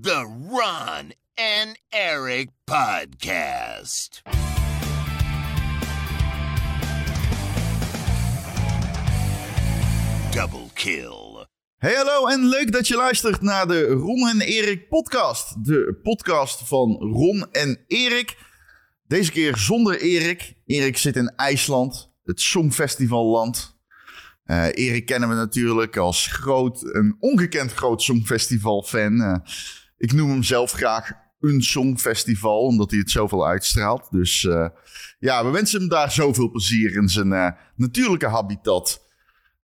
The Ron and Eric Podcast. Double kill. Hey hallo en leuk dat je luistert naar de Ron en Erik podcast. De podcast van Ron en Erik. Deze keer zonder Erik. Erik zit in IJsland, het Songfestivalland. Eh Erik kennen we natuurlijk als groot, een ongekend groot Songfestival-fan. Eh, ik noem hem zelf graag een Songfestival, omdat hij het zoveel uitstraalt. Dus eh, ja, we wensen hem daar zoveel plezier in zijn eh, natuurlijke habitat.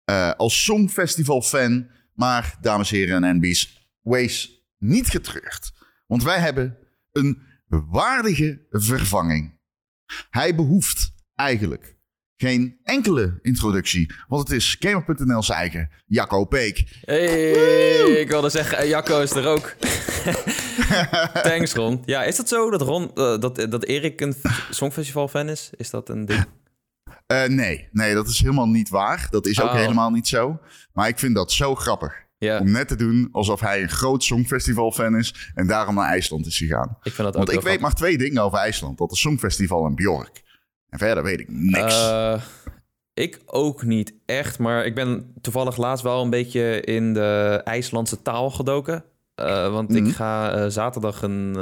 Eh, als Songfestival-fan. Maar, dames en heren en NB's, wees niet getreurd. Want wij hebben een waardige vervanging. Hij behoeft eigenlijk geen enkele introductie. Want het is Gamer.nl's eigen Jacco Peek. Hey, ik wilde zeggen, eh, Jacco is er ook. Thanks, Ron. Ja, is dat zo dat, Ron, eh, dat, dat Erik een Songfestival-fan is? Is dat een ding? Eh, nee, nee, dat is helemaal niet waar. Dat is ook Oh. helemaal niet zo. Maar ik vind dat zo grappig. Om net te doen alsof hij een groot Songfestival-fan is en daarom naar IJsland is gegaan. ik vind dat ook Want ik weet maar twee dingen over IJsland. Dat is Songfestival en Bjork. En verder weet ik niks. Eh, ik ook niet echt, maar ik ben toevallig laatst wel een beetje in de IJslandse taal gedoken. Eh, want Mhm. ik ga eh, zaterdag een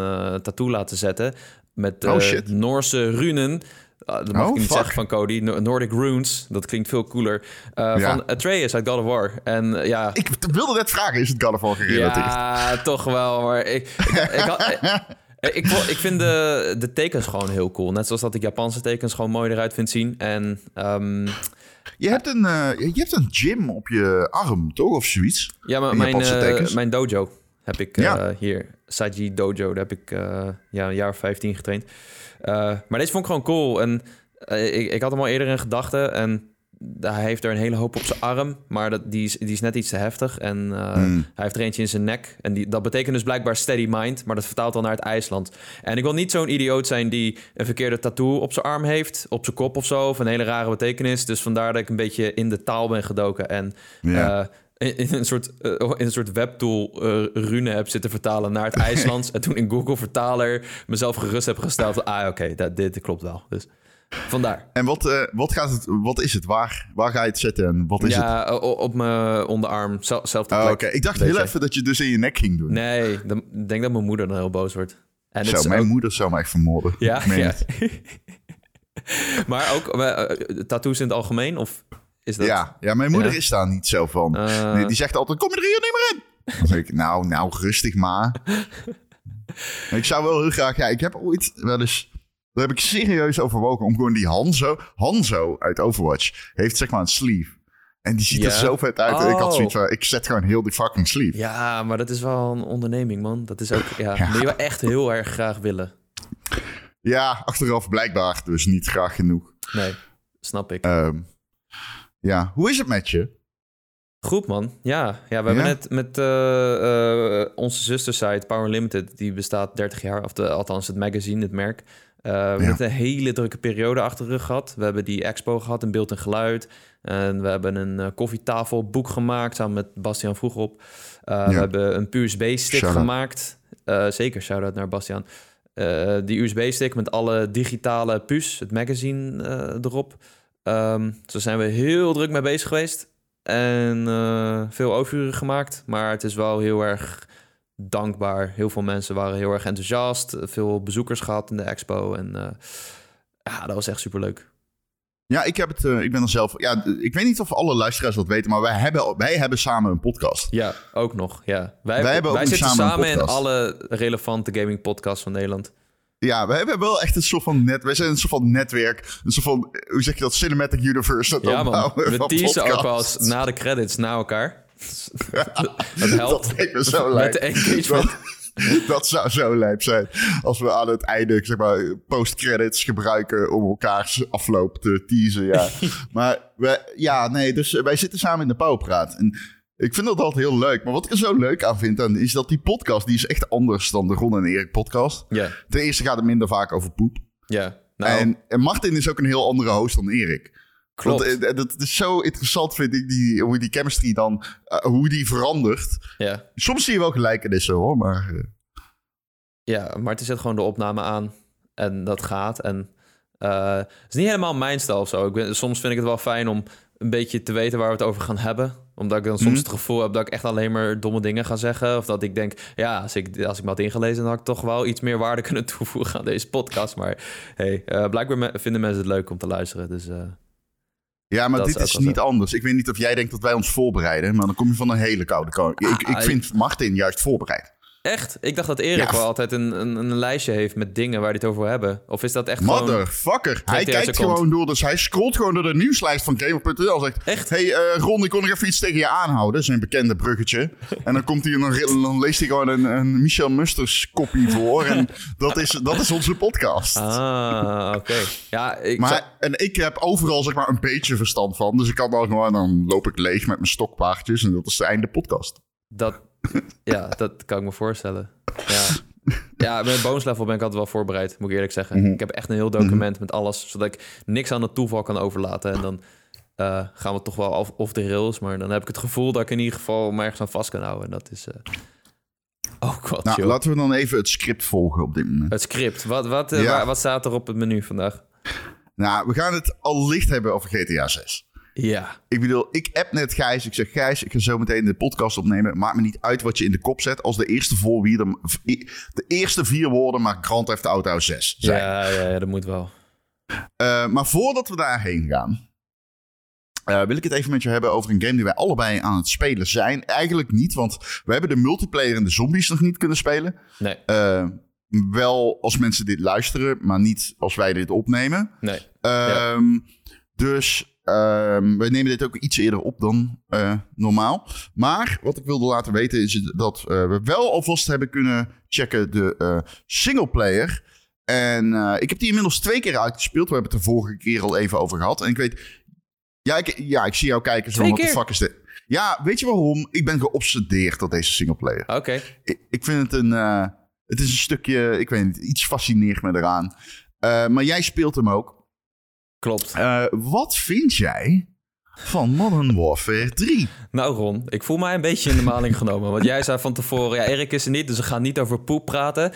tattoo laten zetten met Oh. Noorse runen. Dat mag Oh, ik niet fuck. zeggen van Cody. No- Nordic Runes, dat klinkt veel cooler. Ja. Van Atreus uit God of War. En ja, Ik wilde net vragen, is het God of War gerelateerd? ja, toch wel. Maar ik, ik, ik, had- ik, ik, vind de, de tekens gewoon heel cool. Net zoals dat ik Japanse tekens gewoon mooi eruit vind zien. En ehm, Je, hebt een, eh, je hebt een gym op je arm, toch? Of zoiets? ja, maar mijn, eh, mijn dojo heb ik eh, hier. Saji Dojo, daar heb ik ja, een jaar of 15 getraind. Maar deze vond ik gewoon cool. En ik, ik had hem al eerder in gedachten. En hij heeft er een hele hoop op zijn arm. Maar dat, die, is, die is net iets te heftig. En eh, Hmm. hij heeft er eentje in zijn nek. En die, dat betekent dus blijkbaar steady mind. Maar dat vertaalt dan naar het IJsland. En ik wil niet zo'n idioot zijn die een verkeerde tattoo op zijn arm heeft. Op zijn kop of zo. Of een hele rare betekenis. Dus vandaar dat ik een beetje in de taal ben gedoken. En eh, in, in een soort, eh, in een soort webtool rune heb zitten vertalen naar het IJslands. en toen in Google Vertaler mezelf gerust heb gesteld. Ah, oké, dat dit klopt wel. Dus vandaar. En wat, eh, wat, gaat het, wat is het? Waar, waar ga je het zetten en wat is het? ja, op mijn onderarm. Zel- Zelfde Oh. Oké, ik dacht heel even dat je dus in je nek ging doen. Nee, dan, ik denk dat mijn moeder dan heel boos wordt. En Zo, mijn ook- moeder zou mij vermoorden. Ja, ja. maar ook eh, tattoos in het algemeen? Of is dat... Ja, ja, mijn moeder Ja? is daar niet zo van. Eh, Nee, die zegt altijd, kom je er hier niet meer in? Dan zeg ik, nou, nou, rustig maar. Maar ik zou wel heel graag... Ja, ik heb ooit wel eens... Daar heb ik serieus overwogen om gewoon die Hanzo... Hanzo uit Overwatch heeft zeg maar een sleeve. En die ziet er zo vet uit. Ik had Oh. zoiets van, ik zet gewoon heel die fucking sleeve. Ja, maar dat is wel een onderneming, man. Dat is ook... Ja, Ja. moet je wel echt heel erg graag willen. Ja, achteraf blijkbaar dus niet graag genoeg. Nee, snap ik. Ehm, ja, hoe is het met je? Goed, man. Ja, ja we hebben net met eh, eh, onze zustersite Power Limited... die bestaat 30 jaar, of de, althans het magazine, het merk... Eh, we hebben Ja. net een hele drukke periode achter de rug gehad. We hebben die expo gehad in beeld en geluid. En we hebben een eh, koffietafelboek gemaakt samen met Bastiaan Vroegop. Eh, We hebben een USB-stick gemaakt. Eh, zeker, shout-out naar Bastiaan. Eh, die USB-stick met alle digitale puus, het magazine eh, erop. Zo zijn we heel druk mee bezig geweest. En eh, veel overuren gemaakt. Maar het is wel heel erg dankbaar. Heel veel mensen waren heel erg enthousiast. Veel bezoekers gehad in de expo. En eh, ja, dat was echt superleuk. Ja, ik, heb het, eh, ik ben er zelf... Ja, ik weet niet of alle luisteraars dat weten, maar wij hebben, wij hebben samen een podcast. Ja, ook nog. Ja. Wij, Wij hebben wij zitten samen in alle relevante gaming podcasts van Nederland. Ja, we hebben wel echt een soort van net... Wij zijn een soort van netwerk. Een soort van, eh, hoe zeg je dat, cinematic universe. Dat Ja man, we teasen ook wel eens na de credits naar elkaar. dat helpt. Dat lijkt me zo Met lijp. de engagement. Dat, dat zou zo lijp zijn. Als we aan het einde, zeg maar, post-credits gebruiken om elkaars afloop te teasen. Ja. maar we, ja, nee, dus wij zitten samen in de Pauwpraat. En ik vind dat altijd heel leuk. Maar wat ik er zo leuk aan vind, dan, is dat die podcast, die is echt anders dan de Ron en Erik podcast. Ja, Ten eerste gaat het minder vaak over poep. ja. Nou, En, en Martin is ook een heel andere host dan Erik. Klopt. Eh, dat is zo interessant, vind ik, die, hoe die chemistry dan, eh, hoe die verandert. Ja. Soms zie je wel gelijkenissen hoor, maar... eh, ja, Martin zet gewoon de opname aan en dat gaat. En het is niet helemaal mijn stijl of zo. Ik ben, soms vind ik het wel fijn om een beetje te weten waar we het over gaan hebben. Omdat ik dan soms Mhm. het gevoel heb dat ik echt alleen maar domme dingen ga zeggen. Of dat ik denk, ja, als ik, als ik me had ingelezen... dan had ik toch wel iets meer waarde kunnen toevoegen aan deze podcast. Maar hey, blijkbaar me- vinden mensen het leuk om te luisteren. Dus Ja, maar Dat dit is niet zo. anders. Ik weet niet of jij denkt dat wij ons voorbereiden, maar dan kom je van een hele koude kant. Ik, ik Ah, vind Martin juist voorbereid. Echt, ik dacht dat Erik Ja. wel altijd een, een, een lijstje heeft met dingen waar hij het over wil hebben. Of is dat echt gewoon... Motherfucker. Hij kijkt gewoon door, dus hij scrolt gewoon door de nieuwslijst van Gamer.nl. Zegt, Echt? hey eh, Ron, ik kon nog even iets tegen je aanhouden. Zijn bekende bruggetje. en dan komt hij en dan, dan leest hij gewoon een, een Michel Musters kopie voor. en dat is, dat is onze podcast. Ah, oké. Ja, ik Maar, zou- en ik heb overal zeg maar een beetje verstand van. Dus ik kan dan gewoon, dan loop ik leeg met mijn stokpaardjes. En dat is het einde podcast. Dat, ja, dat kan ik me voorstellen. Ja, ja met bonus level ben ik altijd wel voorbereid, moet ik eerlijk zeggen. Mhm. Ik heb echt een heel document met alles, zodat ik niks aan het toeval kan overlaten. En dan eh, gaan we toch wel off, off de rails, maar dan heb ik het gevoel dat ik in ieder geval me ergens aan vast kan houden. En dat is eh, ook wat Nou, laten we dan even het script volgen op dit moment. Het script, wat, wat, eh, Ja. waar- wat staat er op het menu vandaag? Nou, we gaan het al licht hebben over GTA 6. Ja, Ik bedoel, ik app net Gijs. Ik zeg, Gijs, ik ga zo meteen de podcast opnemen. Maakt me niet uit wat je in de kop zet. Als de eerste, de eerste vier woorden maar Grand Theft Auto 6 zijn. ja, ja, ja, dat moet wel. Eh, maar voordat we daarheen gaan... eh, wil ik het even met je hebben over een game die wij allebei aan het spelen zijn. Eigenlijk niet, want we hebben de multiplayer en de zombies nog niet kunnen spelen. Nee, Eh, wel als mensen dit luisteren, maar niet als wij dit opnemen. nee. Ehm, Dus ehm, we nemen dit ook iets eerder op dan eh, normaal. Maar wat ik wilde laten weten is dat eh, we wel alvast hebben kunnen checken de eh singleplayer. En ik heb die inmiddels twee keer uitgespeeld. We hebben het de vorige keer al even over gehad. En ik weet... Ja, ik, ja, ik zie jou kijken zo. Wat de fuck is dit? Ja, weet je waarom? Ik ben geobsedeerd door deze singleplayer. Oké. Ik, ik vind het een... het is een stukje... Ik weet niet, iets fascineert me eraan. Maar jij speelt hem ook. Klopt. Eh, wat vind jij van Modern Warfare 3? Nou Ron, ik voel mij een beetje in de maling genomen. Want jij zei van tevoren, ja Erik is er niet, dus we gaan niet over poep praten.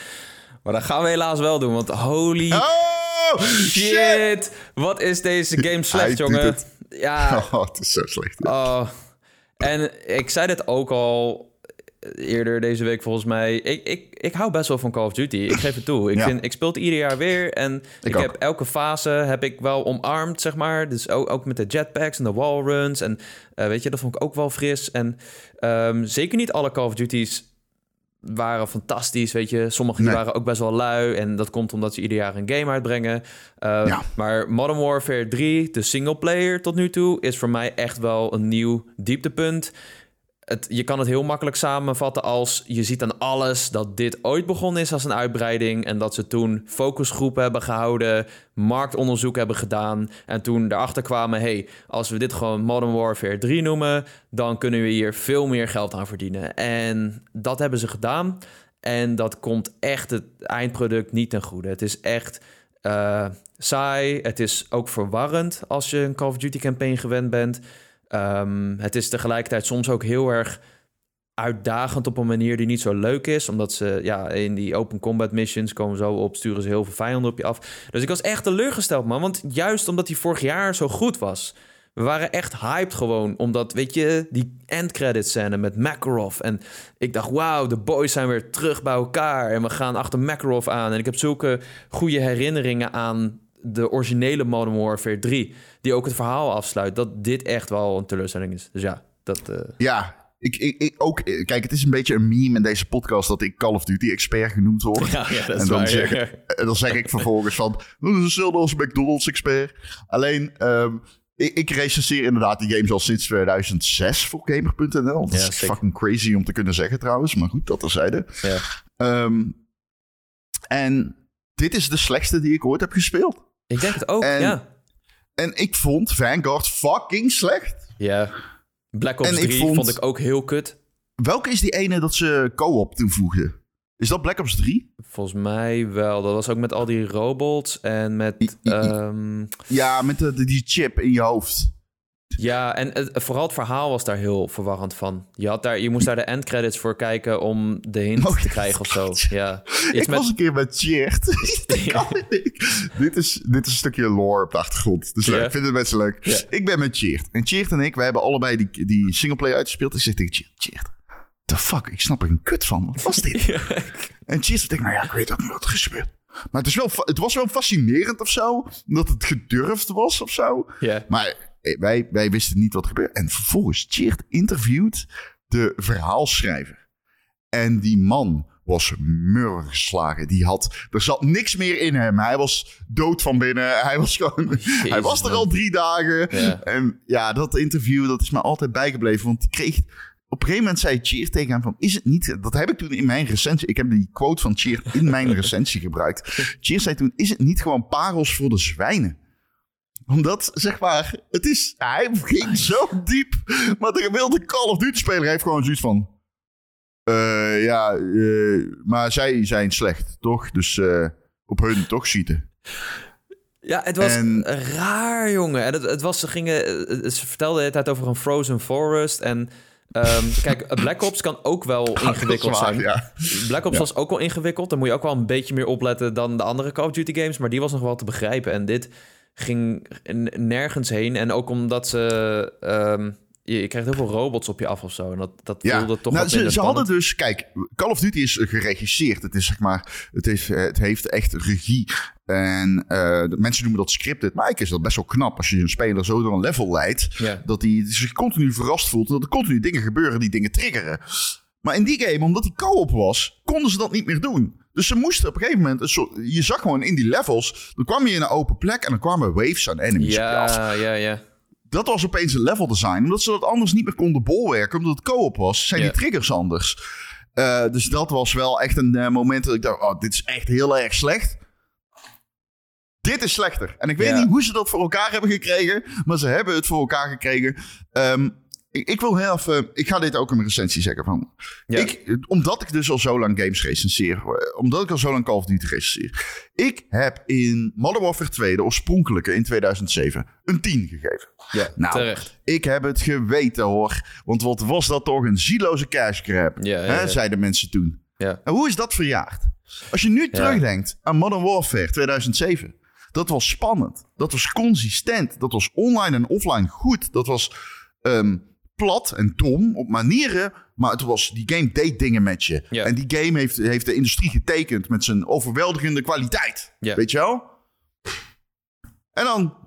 Maar dat gaan we helaas wel doen, want holy Oh, shit. Wat is deze game slecht, jongen. het. Ja, Oh, het is zo slecht. oh. En ik zei dit ook al eerder deze week volgens mij. Ik, ik, ik hou best wel van Call of Duty. Ik geef het toe. Ik, Ja. vind, ik speel het ieder jaar weer. En ik, heb elke fase heb ik wel omarmd, zeg maar. Dus ook, ook met de jetpacks en de wallruns. En eh, weet je, dat vond ik ook wel fris. En ehm, zeker niet alle Call of Duty's waren fantastisch, weet je. Sommige Nee. waren ook best wel lui. En dat komt omdat ze ieder jaar een game uitbrengen. Uh, Ja. Maar Modern Warfare 3, de singleplayer tot nu toe... is voor mij echt wel een nieuw dieptepunt. Het, je kan het heel makkelijk samenvatten als... je ziet aan alles dat dit ooit begonnen is als een uitbreiding... en dat ze toen focusgroepen hebben gehouden... marktonderzoek hebben gedaan... en toen erachter kwamen... hey, als we dit gewoon Modern Warfare 3 noemen... dan kunnen we hier veel meer geld aan verdienen. En dat hebben ze gedaan... En dat komt echt het eindproduct niet ten goede. Het is echt uh, saai. Het is ook verwarrend als je een Call of Duty campaign gewend bent. Um, het is tegelijkertijd soms ook heel erg uitdagend op een manier die niet zo leuk is. Omdat ze ja, in die open combat missions komen zo op, sturen ze heel veel vijanden op je af. Dus ik was echt teleurgesteld, man. Want juist omdat hij vorig jaar zo goed was. We waren echt hyped gewoon, omdat, weet je, die endcredits scène met Makarov. En ik dacht, wauw, de boys zijn weer terug bij elkaar. En we gaan achter Makarov aan. En ik heb zulke goede herinneringen aan de originele Modern Warfare 3... die ook het verhaal afsluit, dat dit echt wel een teleurstelling is. Dus ja, dat... Uh... Ja, ik, ik, ik, ook, kijk, het is een beetje een meme in deze podcast dat ik Call of Duty expert genoemd word. Ja, ja, en dan waar, zeg, ja. dan zeg ik vervolgens van, dat is als McDonald's expert. Alleen, um, ik, ik recenseer inderdaad die games al sinds 2006 voor Gamer.nl. Dat is fucking crazy om te kunnen zeggen trouwens, maar goed, dat terzijde. Ja. Um, en dit is de slechtste die ik ooit heb gespeeld. Ik denk het ook, En- ja. En ik vond Vanguard fucking slecht. Ja. Black Ops En ik 3 vond- vond... ik ook heel kut. Welke is die ene dat ze co-op toevoegden? Is dat Black Ops 3? Volgens mij wel. Dat was ook met al die robots en met... I- I- I- ehm, Ja, met de- die chip in je hoofd. Ja, en het, vooral het verhaal was daar heel verwarrend van. Je, had daar, je moest daar de endcredits voor kijken om de hint Oh, te krijgen of zo. Ja. Iets ik met, was een keer met Cheert. dit, is, dit is een stukje lore op de achtergrond. Dus leuk. Ja. Ik vind het best leuk. Ja. Ik ben met Cheert. En Cheert en ik, wij hebben allebei die, die singleplayer uitgespeeld. Ik zeg tegen Cheert, the fuck, ik snap er een kut van. Wat was dit? En Cheert zegt, nou ja, ik weet ook niet wat er is gebeurd. Maar het, is wel, het was wel fascinerend of zo. Omdat het gedurfd was of zo. Maar wij, wij wisten niet wat er gebeurde. En vervolgens, Cheert interviewt de verhaalschrijver. En die man was murw geslagen. Die had, er zat niks meer in hem. Hij was dood van binnen. Hij was gewoon, hij was er man. al drie dagen. Ja. En ja, dat interview, dat is me altijd bijgebleven. Want die kreeg, op een gegeven moment zei Cheer tegen hem van, is het niet, dat heb ik toen in mijn recensie, ik heb die quote van Cheer in mijn recensie gebruikt. Cheer zei toen, is het niet gewoon parels voor de zwijnen? Omdat, zeg maar, het is, hij ging zo diep. Maar de gemiddelde Call of Duty speler heeft gewoon zoiets van, eh, ja, eh, maar zij zijn slecht, toch? Dus eh, op hun toch schieten. Ja, het was En- raar, jongen. En het, het was, ze gingen, ze vertelden het tijd over een frozen forest. En ehm, kijk, Black Ops kan ook wel ingewikkeld waar, zijn. Ja. Black Ops was ook wel ingewikkeld. Dan moet je ook wel een beetje meer opletten dan de andere Call of Duty games. Maar die was nog wel te begrijpen. En dit ging nergens heen. En ook omdat ze... ehm, je, je krijgt heel veel robots op je af of zo. En dat, dat Ja, voelde toch nou, ze, ze hadden dus, kijk, Call of Duty is geregisseerd. Het is zeg maar, het, is, het heeft echt regie. En de mensen noemen dat scripted. Maar eigenlijk is dat best wel knap als je een speler zo door een level leidt. Ja. Dat hij zich continu verrast voelt. En dat er continu dingen gebeuren die dingen triggeren. Maar in die game, omdat die co-op was, konden ze dat niet meer doen. Dus ze moesten op een gegeven moment, een soort, je zag gewoon in die levels, dan kwam je in een open plek en dan kwamen waves aan enemies op je af Ja, ja, ja. dat was opeens een level design. Omdat ze dat anders niet meer konden bolwerken. Omdat het co-op was, zijn Ja. die triggers anders. Eh, dus dat was wel echt een eh, moment dat ik dacht... Oh, dit is echt heel erg slecht. Dit is slechter. En ik weet Ja. niet hoe ze dat voor elkaar hebben gekregen. Maar ze hebben het voor elkaar gekregen. Ehm, ik, ik wil heel even... Ik ga dit ook in mijn recensie zeggen. Van, Ja. ik, omdat ik dus al zo lang games recenseer. eh, Omdat ik al zo lang Call of Duty recenseer. Ik heb in Modern Warfare 2, de oorspronkelijke in 2007, een 10 gegeven. ja Nou, terecht. ik heb het geweten hoor. Want wat was dat toch een zieloze cash grab, Ja, ja, hè, ja. zeiden mensen toen. Ja. En hoe is dat verjaard? Als je nu terugdenkt aan Modern Warfare 2007. Dat was spannend. Dat was consistent. Dat was online en offline goed. Dat was ehm, plat en dom op manieren. Maar het was, die game deed dingen met je. Ja. En die game heeft, heeft de industrie getekend met zijn overweldigende kwaliteit. Ja. Weet je wel? En dan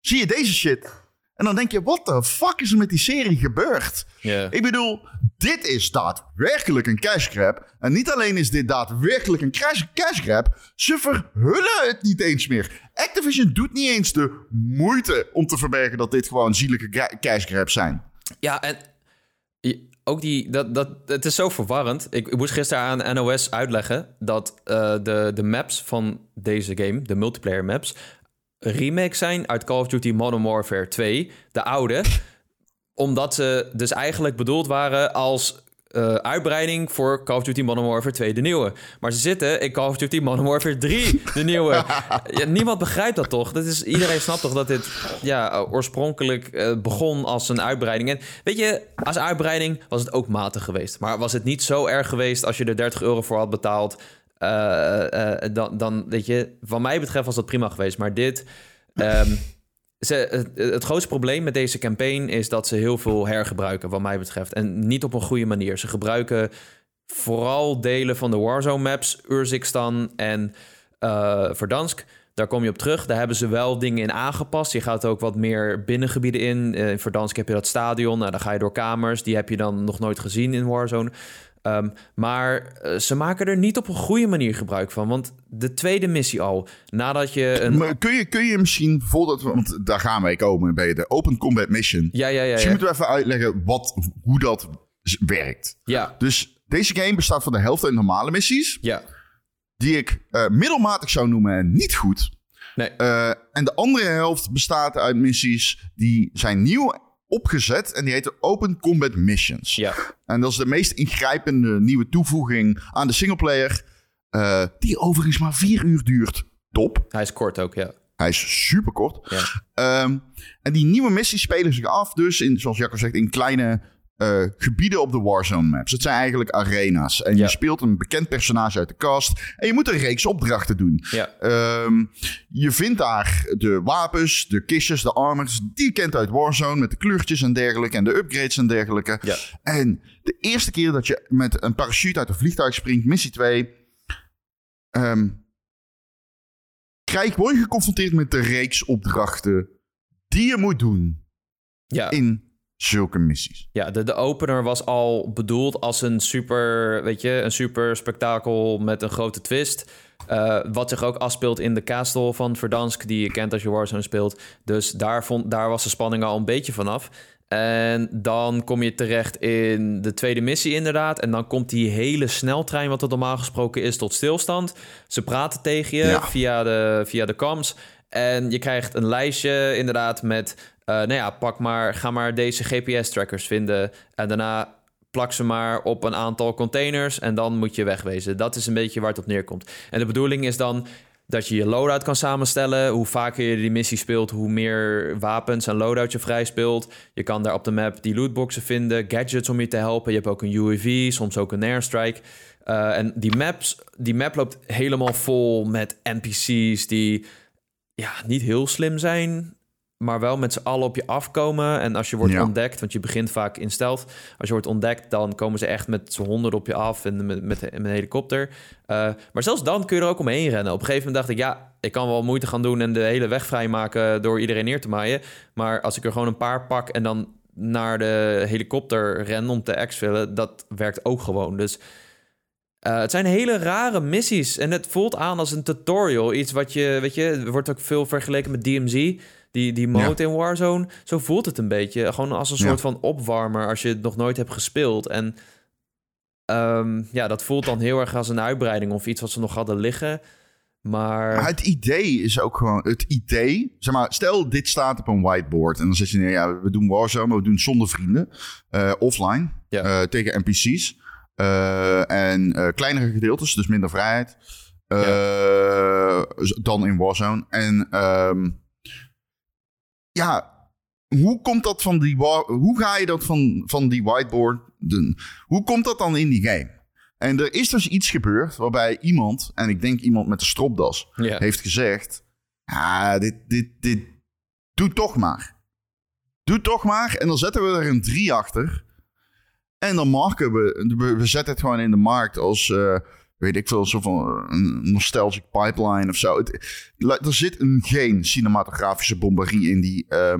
zie je deze shit. En dan denk je, what the fuck is er met die serie gebeurd? Ik bedoel, dit is daadwerkelijk een cash grab. En niet alleen is dit daadwerkelijk een cash, cash grab, ze verhullen het niet eens meer. Activision doet niet eens de moeite om te verbergen dat dit gewoon zielige cash grabs zijn. Ja, en ook die, dat, dat, het is zo verwarrend. Ik, ik moest gisteren aan NOS uitleggen dat eh, de, de maps van deze game, de multiplayer maps, remake zijn uit Call of Duty Modern Warfare 2, de oude. Omdat ze dus eigenlijk bedoeld waren als eh, uitbreiding voor Call of Duty Modern Warfare 2, de nieuwe. Maar ze zitten in Call of Duty Modern Warfare 3, de nieuwe. ja, niemand begrijpt dat toch? Dat is, iedereen snapt toch dat dit ja, oorspronkelijk eh, begon als een uitbreiding. En weet je, als uitbreiding was het ook matig geweest. Maar was het niet zo erg geweest als je er 30 euro voor had betaald... eh, dan, dan, weet je, van mij betreft was dat prima geweest. Maar dit... ehm, het grootste probleem met deze campaign is dat ze heel veel hergebruiken, wat mij betreft. En niet op een goede manier. Ze gebruiken vooral delen van de Warzone maps, Urzikstan en eh Verdansk. Daar kom je op terug. Daar hebben ze wel dingen in aangepast. Je gaat ook wat meer binnengebieden in. Eh, In Verdansk heb je dat stadion. Nou, dan ga je door kamers. Die heb je dan nog nooit gezien in Warzone. Ehm, maar eh, ze maken er niet op een goede manier gebruik van. Want de tweede missie al, nadat je een... Maar kun je, kun je misschien, voordat we, want daar gaan wij komen bij de Open Combat Mission. Ja, ja, ja. Moeten we even uitleggen wat, hoe dat werkt. ja, Dus deze game bestaat van de helft uit normale missies. ja. die ik eh, middelmatig zou noemen en niet goed. Nee. Eh, en de andere helft bestaat uit missies die zijn nieuw opgezet en die heette Open Combat Missions. Ja. En dat is de meest ingrijpende nieuwe toevoeging aan de singleplayer. eh die overigens maar vier uur duurt. Top. Hij is kort ook, ja. Hij is super kort. Ja. Ehm, en die nieuwe missies spelen zich af dus, in, zoals Jacco zegt, in kleine eh, gebieden op de Warzone maps. Het zijn eigenlijk arena's. En Ja. je speelt een bekend personage uit de cast. En je moet een reeks opdrachten doen. Ja, Ehm, je vindt daar de wapens, de kistjes, de armors. Die je kent uit Warzone met de kleurtjes en dergelijke. En de upgrades en dergelijke. ja. En de eerste keer dat je met een parachute uit een vliegtuig springt, missie 2. ehm krijg, word je geconfronteerd met de reeks opdrachten die je moet doen ja. in zulke missies. Ja, de, de opener was al bedoeld als een super, weet je, een super spektakel met een grote twist. Eh, wat zich ook afspeelt in de castle van Verdansk, die je kent als je Warzone speelt. Dus daar, vond, daar was de spanning al een beetje vanaf. En dan kom je terecht in de tweede missie inderdaad. En dan komt die hele sneltrein, wat er normaal gesproken is, tot stilstand. Ze praten tegen je Ja. via, de, via de comms. En je krijgt een lijstje inderdaad met... eh, nou ja, pak maar, ga maar deze GPS-trackers vinden. En daarna plak ze maar op een aantal containers... en dan moet je wegwezen. Dat is een beetje waar het op neerkomt. En de bedoeling is dan dat je je loadout kan samenstellen. Hoe vaker je die missie speelt, hoe meer wapens en loadout je vrij speelt. Je kan daar op de map die lootboxen vinden, gadgets om je te helpen. Je hebt ook een UAV, soms ook een airstrike. Eh, en die, maps, die map loopt helemaal vol met NPC's die ja, niet heel slim zijn, maar wel met z'n allen op je afkomen. En als je wordt Ja. ontdekt, want je begint vaak in stealth. Als je wordt ontdekt, dan komen ze echt met z'n honderd op je af en met, met, met een helikopter. Eh, maar zelfs dan kun je er ook omheen rennen. Op een gegeven moment dacht ik, ja, ik kan wel moeite gaan doen en de hele weg vrijmaken door iedereen neer te maaien. Maar als ik er gewoon een paar pak en dan naar de helikopter ren om te exfillen, dat werkt ook gewoon. Dus eh, het zijn hele rare missies en het voelt aan als een tutorial. Iets wat je, weet je, wordt ook veel vergeleken met DMZ. Die, die mode in Warzone. Zo voelt het een beetje. Gewoon als een Ja. soort van opwarmer als je het nog nooit hebt gespeeld. En ehm, ja, dat voelt dan heel erg als een uitbreiding of iets wat ze nog hadden liggen. Maar, Maar het idee is ook gewoon het idee. Zeg maar, stel dit staat op een whiteboard en dan zit je neer, ja, we doen Warzone, maar we doen zonder vrienden, eh, offline, Ja. eh, tegen NPC's en eh, kleinere gedeeltes, dus minder vrijheid eh, dan in Warzone. En ehm, ja, hoe komt dat van die, hoe ga je dat van, van die whiteboard, doen? hoe komt dat dan in die game? En er is dus iets gebeurd waarbij iemand, en ik denk iemand met de stropdas, ja. heeft gezegd: Ja, dit, dit, dit. Doe toch maar. Doe toch maar. En dan zetten we er een 3 achter. En dan marken we. We, we zetten het gewoon in de markt als. eh, weet ik veel, zo van een nostalgic pipeline of zo. Het, er zit een, geen cinematografische bombarie in die. eh,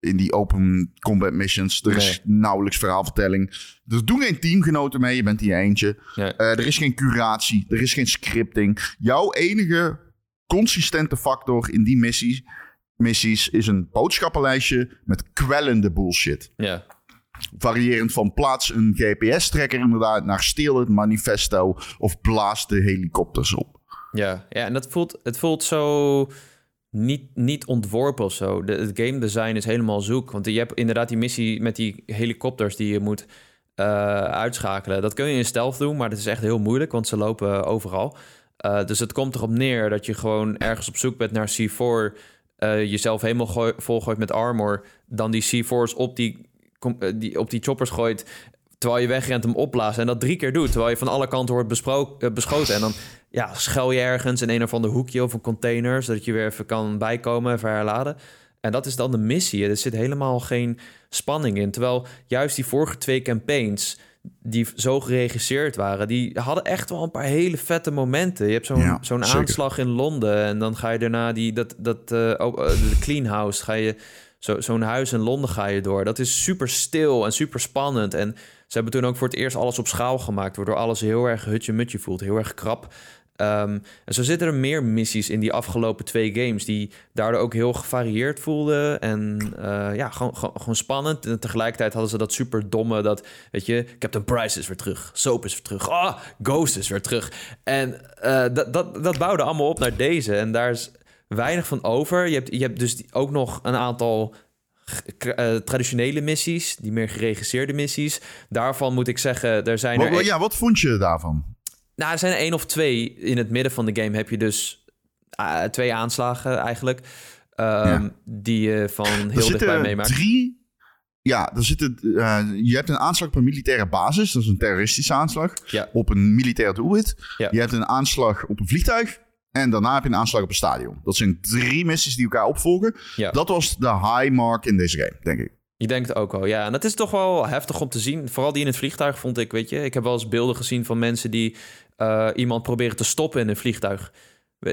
in die open combat missions. Er is nauwelijks verhaalvertelling. Er doen geen teamgenoten mee. Je bent hier eentje. Eh, er is geen curatie, er is geen scripting. Jouw enige consistente factor in die missies, missies is een boodschappenlijstje met kwellende bullshit. ja. Variërend van plaats een GPS-tracker inderdaad naar steel het manifesto of blaas de helikopters op. Ja, ja en dat voelt, het voelt zo niet, niet ontworpen of zo. De, het game design is helemaal zoek. Want je hebt inderdaad die missie met die helikopters die je moet eh, uitschakelen. Dat kun je in stealth doen, maar dat is echt heel moeilijk, want ze lopen overal. Eh, dus het komt erop neer dat je gewoon ergens op zoek bent naar C4... eh, jezelf helemaal gooi- volgooit met armor... dan die C4's op die, die, op die choppers gooit... terwijl je wegrent hem opblazen en dat drie keer doet... terwijl je van alle kanten wordt bespro- eh, beschoten. En dan ja, schuil je ergens in een of ander hoekje of een container... zodat je weer even kan bijkomen, even herladen. En dat is dan de missie. Er zit helemaal geen spanning in. Terwijl juist die vorige twee campaigns... die zo geregisseerd waren... die hadden echt wel een paar hele vette momenten. Je hebt zo'n Ja, zo'n aanslag in Londen... en dan ga je daarna die, dat, dat, eh, oh, eh, de clean house... ga je zo, zo'n huis in Londen ga je door. Dat is super stil en super spannend. En ze hebben toen ook voor het eerst alles op schaal gemaakt... waardoor alles heel erg hutje-mutje voelt. Heel erg krap. Ehm, en zo zitten er meer missies in die afgelopen twee games... die daardoor ook heel gevarieerd voelden. En eh, ja, gewoon, gewoon, gewoon spannend. En tegelijkertijd hadden ze dat super domme... dat, weet je, Captain Price is weer terug. Soap is weer terug. Ah, Ghost is weer terug. En eh, dat, dat, dat bouwde allemaal op naar deze. En daar is weinig van over. Je hebt, je hebt dus ook nog een aantal eh, traditionele missies, die meer geregisseerde missies. Daarvan moet ik zeggen, er zijn Wat, er... wat- ja, wat vond je daarvan? Nou, er zijn er één of twee. In het midden van de game heb je dus eh, twee aanslagen eigenlijk. ehm, Die je van heel er dichtbij zitten meemaakt. drie... Ja, er zitten, eh, je hebt een aanslag op een militaire basis. Dat is een terroristische aanslag. Ja. Op een militair doelwit. Ja. Je hebt een aanslag op een vliegtuig. En daarna heb je een aanslag op een stadion. Dat zijn drie missies die elkaar opvolgen. Ja. Dat was de high mark in deze game, denk ik. Je denkt het ook wel, ja. En dat is toch wel heftig om te zien. Vooral die in het vliegtuig vond ik, weet je. Ik heb wel eens beelden gezien van mensen die eh, iemand proberen te stoppen in een vliegtuig.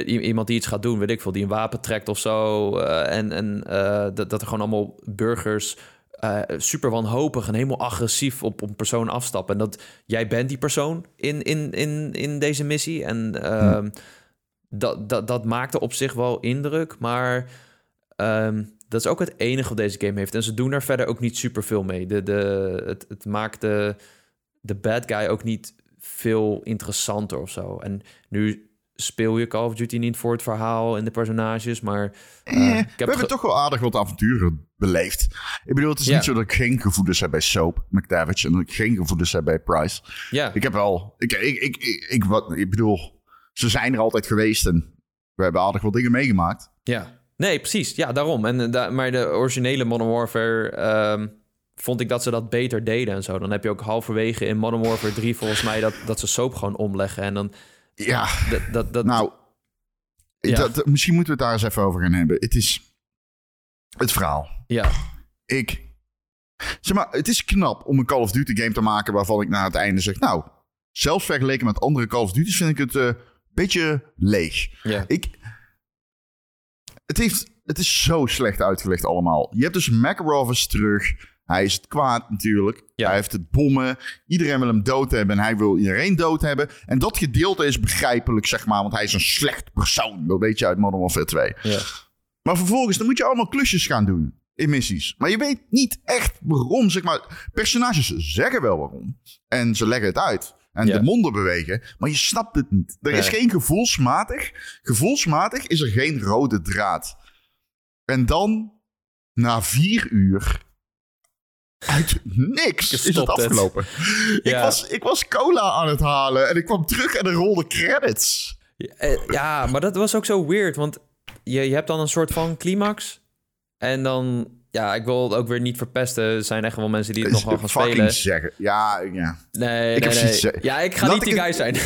Iemand die iets gaat doen, weet ik veel, die een wapen trekt of zo. eh, en en eh, dat, dat er gewoon allemaal burgers eh, super wanhopig en helemaal agressief op een persoon afstappen. En dat jij bent die persoon in, in, in, in deze missie. En ehm, dat, dat, dat maakte op zich wel indruk, maar ehm, dat is ook het enige wat deze game heeft. En ze doen er verder ook niet super veel mee. De, de, het, het maakt de, de bad guy ook niet veel interessanter of zo. En nu speel je Call of Duty niet voor het verhaal en de personages, maar Eh, ik we heb hebben ge- toch wel aardig wat avonturen beleefd. Ik bedoel, het is niet zo dat ik geen gevoelens heb bij Soap, McTavish... en dat ik geen gevoelens heb bij Price. ja, Ik heb wel... Ik, ik, ik, ik, ik, wat, ik bedoel, ze zijn er altijd geweest... en we hebben aardig wat dingen meegemaakt. ja. Nee, precies. Ja, daarom. En, eh, da- maar de originele Modern Warfare ehm, vond ik dat ze dat beter deden en zo. Dan heb je ook halverwege in Modern Warfare 3 volgens mij dat, dat ze soap gewoon omleggen. En dan Ja, dat, dat, dat nou... Ja. Dat, misschien moeten we het daar eens even over gaan hebben. Het is... Het verhaal. ja, Ik... Zeg maar, het is knap om een Call of Duty game te maken... waarvan ik na het einde zeg... Nou, zelfs vergeleken met andere Call of Duty's... vind ik het een beetje leeg. ja, Ik... Het, heeft, het is zo slecht uitgelegd allemaal. Je hebt dus is terug. Hij is het kwaad natuurlijk. Ja. Hij heeft het bommen. Iedereen wil hem dood hebben en hij wil iedereen dood hebben. En dat gedeelte is begrijpelijk, zeg maar. Want hij is een slecht persoon. Dat weet je uit Modern Warfare 2. ja. Maar vervolgens, dan moet je allemaal klusjes gaan doen in missies. Maar je weet niet echt waarom, zeg maar. Personages zeggen wel waarom. En ze leggen het uit. En Ja. de monden bewegen. Maar je snapt het niet. Er is geen gevoelsmatig. Gevoelsmatig is er geen rode draad. En dan, na vier uur... Uit niks is het afgelopen. Ik, Ja. was, ik was cola aan het halen en ik kwam terug en er rolde credits. Eh, Ja, maar dat was ook zo weird, want je, je hebt dan een soort van climax. En dan, ja, ik wil het ook weer niet verpesten. Er zijn echt wel mensen die het nog wel gaan spelen. zeggen. Ja, ja. Nee, Ik nee, zeggen. Ja, ik ga niet die guy zijn.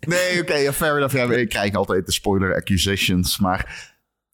Nee, oké, ja, fair enough. Ja, ik krijg altijd de spoiler accusations, maar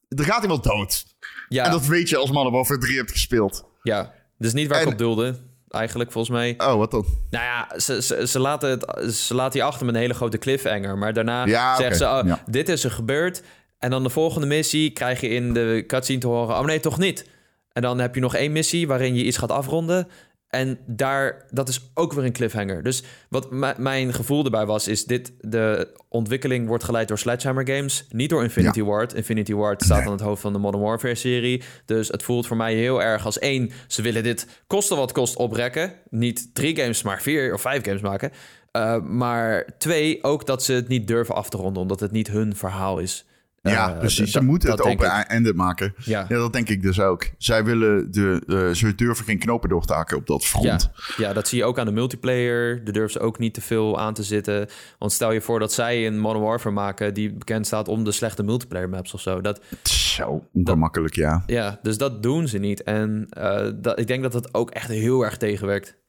er gaat iemand dood. ja, En dat weet je als Modern Warfare 3 hebt gespeeld. ja, dus niet waar ik op doelde, eigenlijk, volgens mij. Oh, wat dan? Nou ja, ze, ze, ze, laten het, ze laten je achter met een hele grote cliffhanger. Maar daarna Ja, zeggen ze, oh, ja. dit is er gebeurd. En dan de volgende missie krijg je in de cutscene te horen... oh nee, toch niet. En dan heb je nog één missie waarin je iets gaat afronden... En daar, dat is ook weer een cliffhanger. Dus wat mijn gevoel erbij was, is dit... de ontwikkeling wordt geleid door Sledgehammer Games... niet door Infinity Ward. Infinity Ward staat Nee. aan het hoofd van de Modern Warfare-serie. Dus het voelt voor mij heel erg als één... ze willen dit kosten wat kost oprekken. Niet drie games, maar vier of vijf games maken. Uh, maar twee, ook dat ze het niet durven af te ronden... omdat het niet hun verhaal is. Ja, Uh, precies. Ze moeten het open-ended maken. Ja. Ja, dat denk ik dus ook. Zij willen de, eh, ze durven geen knopen door te haken op dat Ja, front. ja, dat zie je ook aan de multiplayer. Daar durven ze ook niet te veel aan te zitten. Want stel je voor dat zij een Modern Warfare maken... die bekend staat om de slechte multiplayer maps of zo. Dat, Zo ongemakkelijk, ja. ja, dus dat doen ze niet. En eh, dat, ik denk dat dat ook echt heel erg tegenwerkt.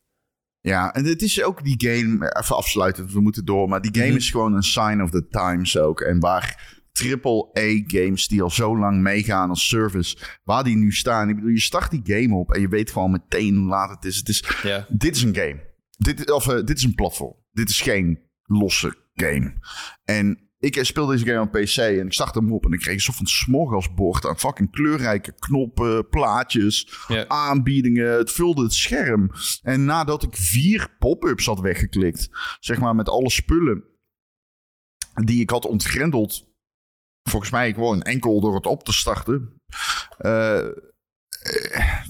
Ja, en het is ook die game, even afsluiten, we moeten door, maar die game Mhm. is gewoon een sign of the times ook. En waar triple-A games die al zo lang meegaan als service, waar die nu staan. Ik bedoel, je start die game op en je weet gewoon meteen hoe laat het is. Het is Ja, dit is een game. Dit, of, eh, dit is een platform. Dit is geen losse game. En ik eh, speel deze game op PC en ik startte hem op en ik kreeg een soort van smorgasbord aan fucking kleurrijke knoppen, plaatjes, aanbiedingen. Het vulde het scherm. En nadat ik vier pop-ups had weggeklikt, zeg maar met alle spullen die ik had ontgrendeld, volgens mij gewoon enkel door het op te starten, eh, eh,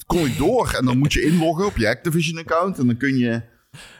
kon ik door. En dan moet je inloggen op je Activision-account en dan kun je...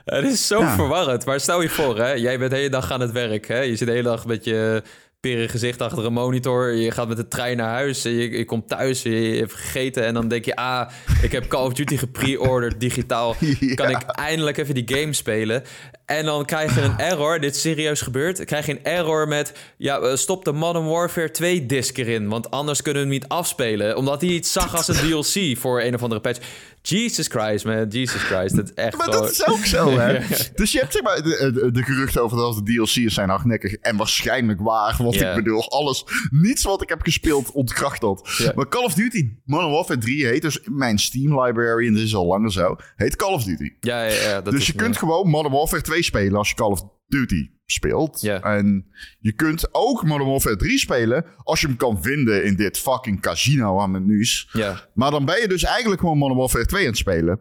Het is zo Ja. verwarrend. Maar stel je voor, hè, jij bent de hele dag aan het werk. Hè? Je zit de hele dag met je peren gezicht achter een monitor. Je gaat met de trein naar huis. Je, je komt thuis, je, je hebt gegeten. En dan denk je, ah, ik heb Call of Duty gepre-orderd digitaal. Kan ik eindelijk even die game spelen? En dan krijg je een error. Dit is serieus gebeurd. Krijg je een error met, ja, eh, stop de Modern Warfare 2 disc erin. Want anders kunnen we hem niet afspelen. Omdat hij iets zag als een DLC voor een of andere patch. Jesus Christ, man. Jesus Christ. Dat is echt Maar gewoon... dat is ook zo, hè? Dus je hebt zeg maar de, de, de geruchten over dat de DLC's zijn hardnekkig en waarschijnlijk waar. Want ik bedoel, alles, niets wat ik heb gespeeld ontkracht dat. Maar Call of Duty Modern Warfare 3 heet dus mijn Steam library, en dit is al langer zo, heet Call of Duty. Ja, ja, ja, dat dus is je kunt gewoon Modern Warfare 2 spelen als je Call of Duty speelt. En je kunt ook Modern Warfare 3 spelen als je hem kan vinden in dit fucking casino aan menus. Ja, Maar dan ben je dus eigenlijk gewoon Modern Warfare 2 aan het spelen.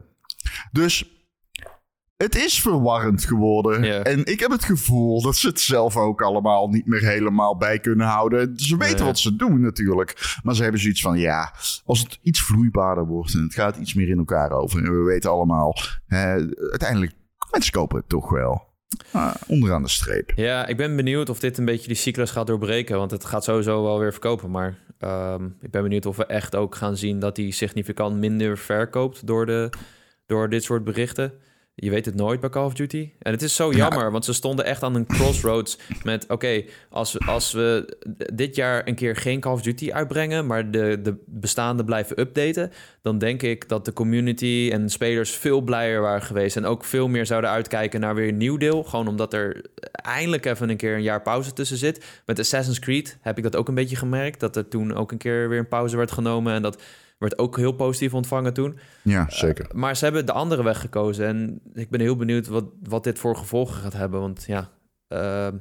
Dus het is verwarrend geworden. En ik heb het gevoel dat ze het zelf ook allemaal niet meer helemaal bij kunnen houden. Ze weten Nee. wat ze doen natuurlijk. Maar ze hebben zoiets van, ja, als het iets vloeibaarder wordt... en het gaat iets meer in elkaar over... en we weten allemaal, uiteindelijk, mensen kopen het toch wel. Ah, onderaan de streep. Ja, ik ben benieuwd of dit een beetje die cyclus gaat doorbreken. Want het gaat sowieso wel weer verkopen. Maar ehm, ik ben benieuwd of we echt ook gaan zien dat die significant minder verkoopt door, de, door dit soort berichten. Je weet het nooit bij Call of Duty. En het is zo jammer, want ze stonden echt aan een crossroads met... oké, als, we- als we dit jaar een keer geen Call of Duty uitbrengen... maar de, de bestaande blijven updaten... dan denk ik dat de community en spelers veel blijer waren geweest... en ook veel meer zouden uitkijken naar weer een nieuw deel. Gewoon omdat er eindelijk even een keer een jaar pauze tussen zit. Met Assassin's Creed heb ik dat ook een beetje gemerkt... dat er toen ook een keer weer een pauze werd genomen... en dat werd ook heel positief ontvangen toen. Ja, zeker. Maar ze hebben de andere weg gekozen. En ik ben heel benieuwd wat, wat dit voor gevolgen gaat hebben. Want ja, ehm,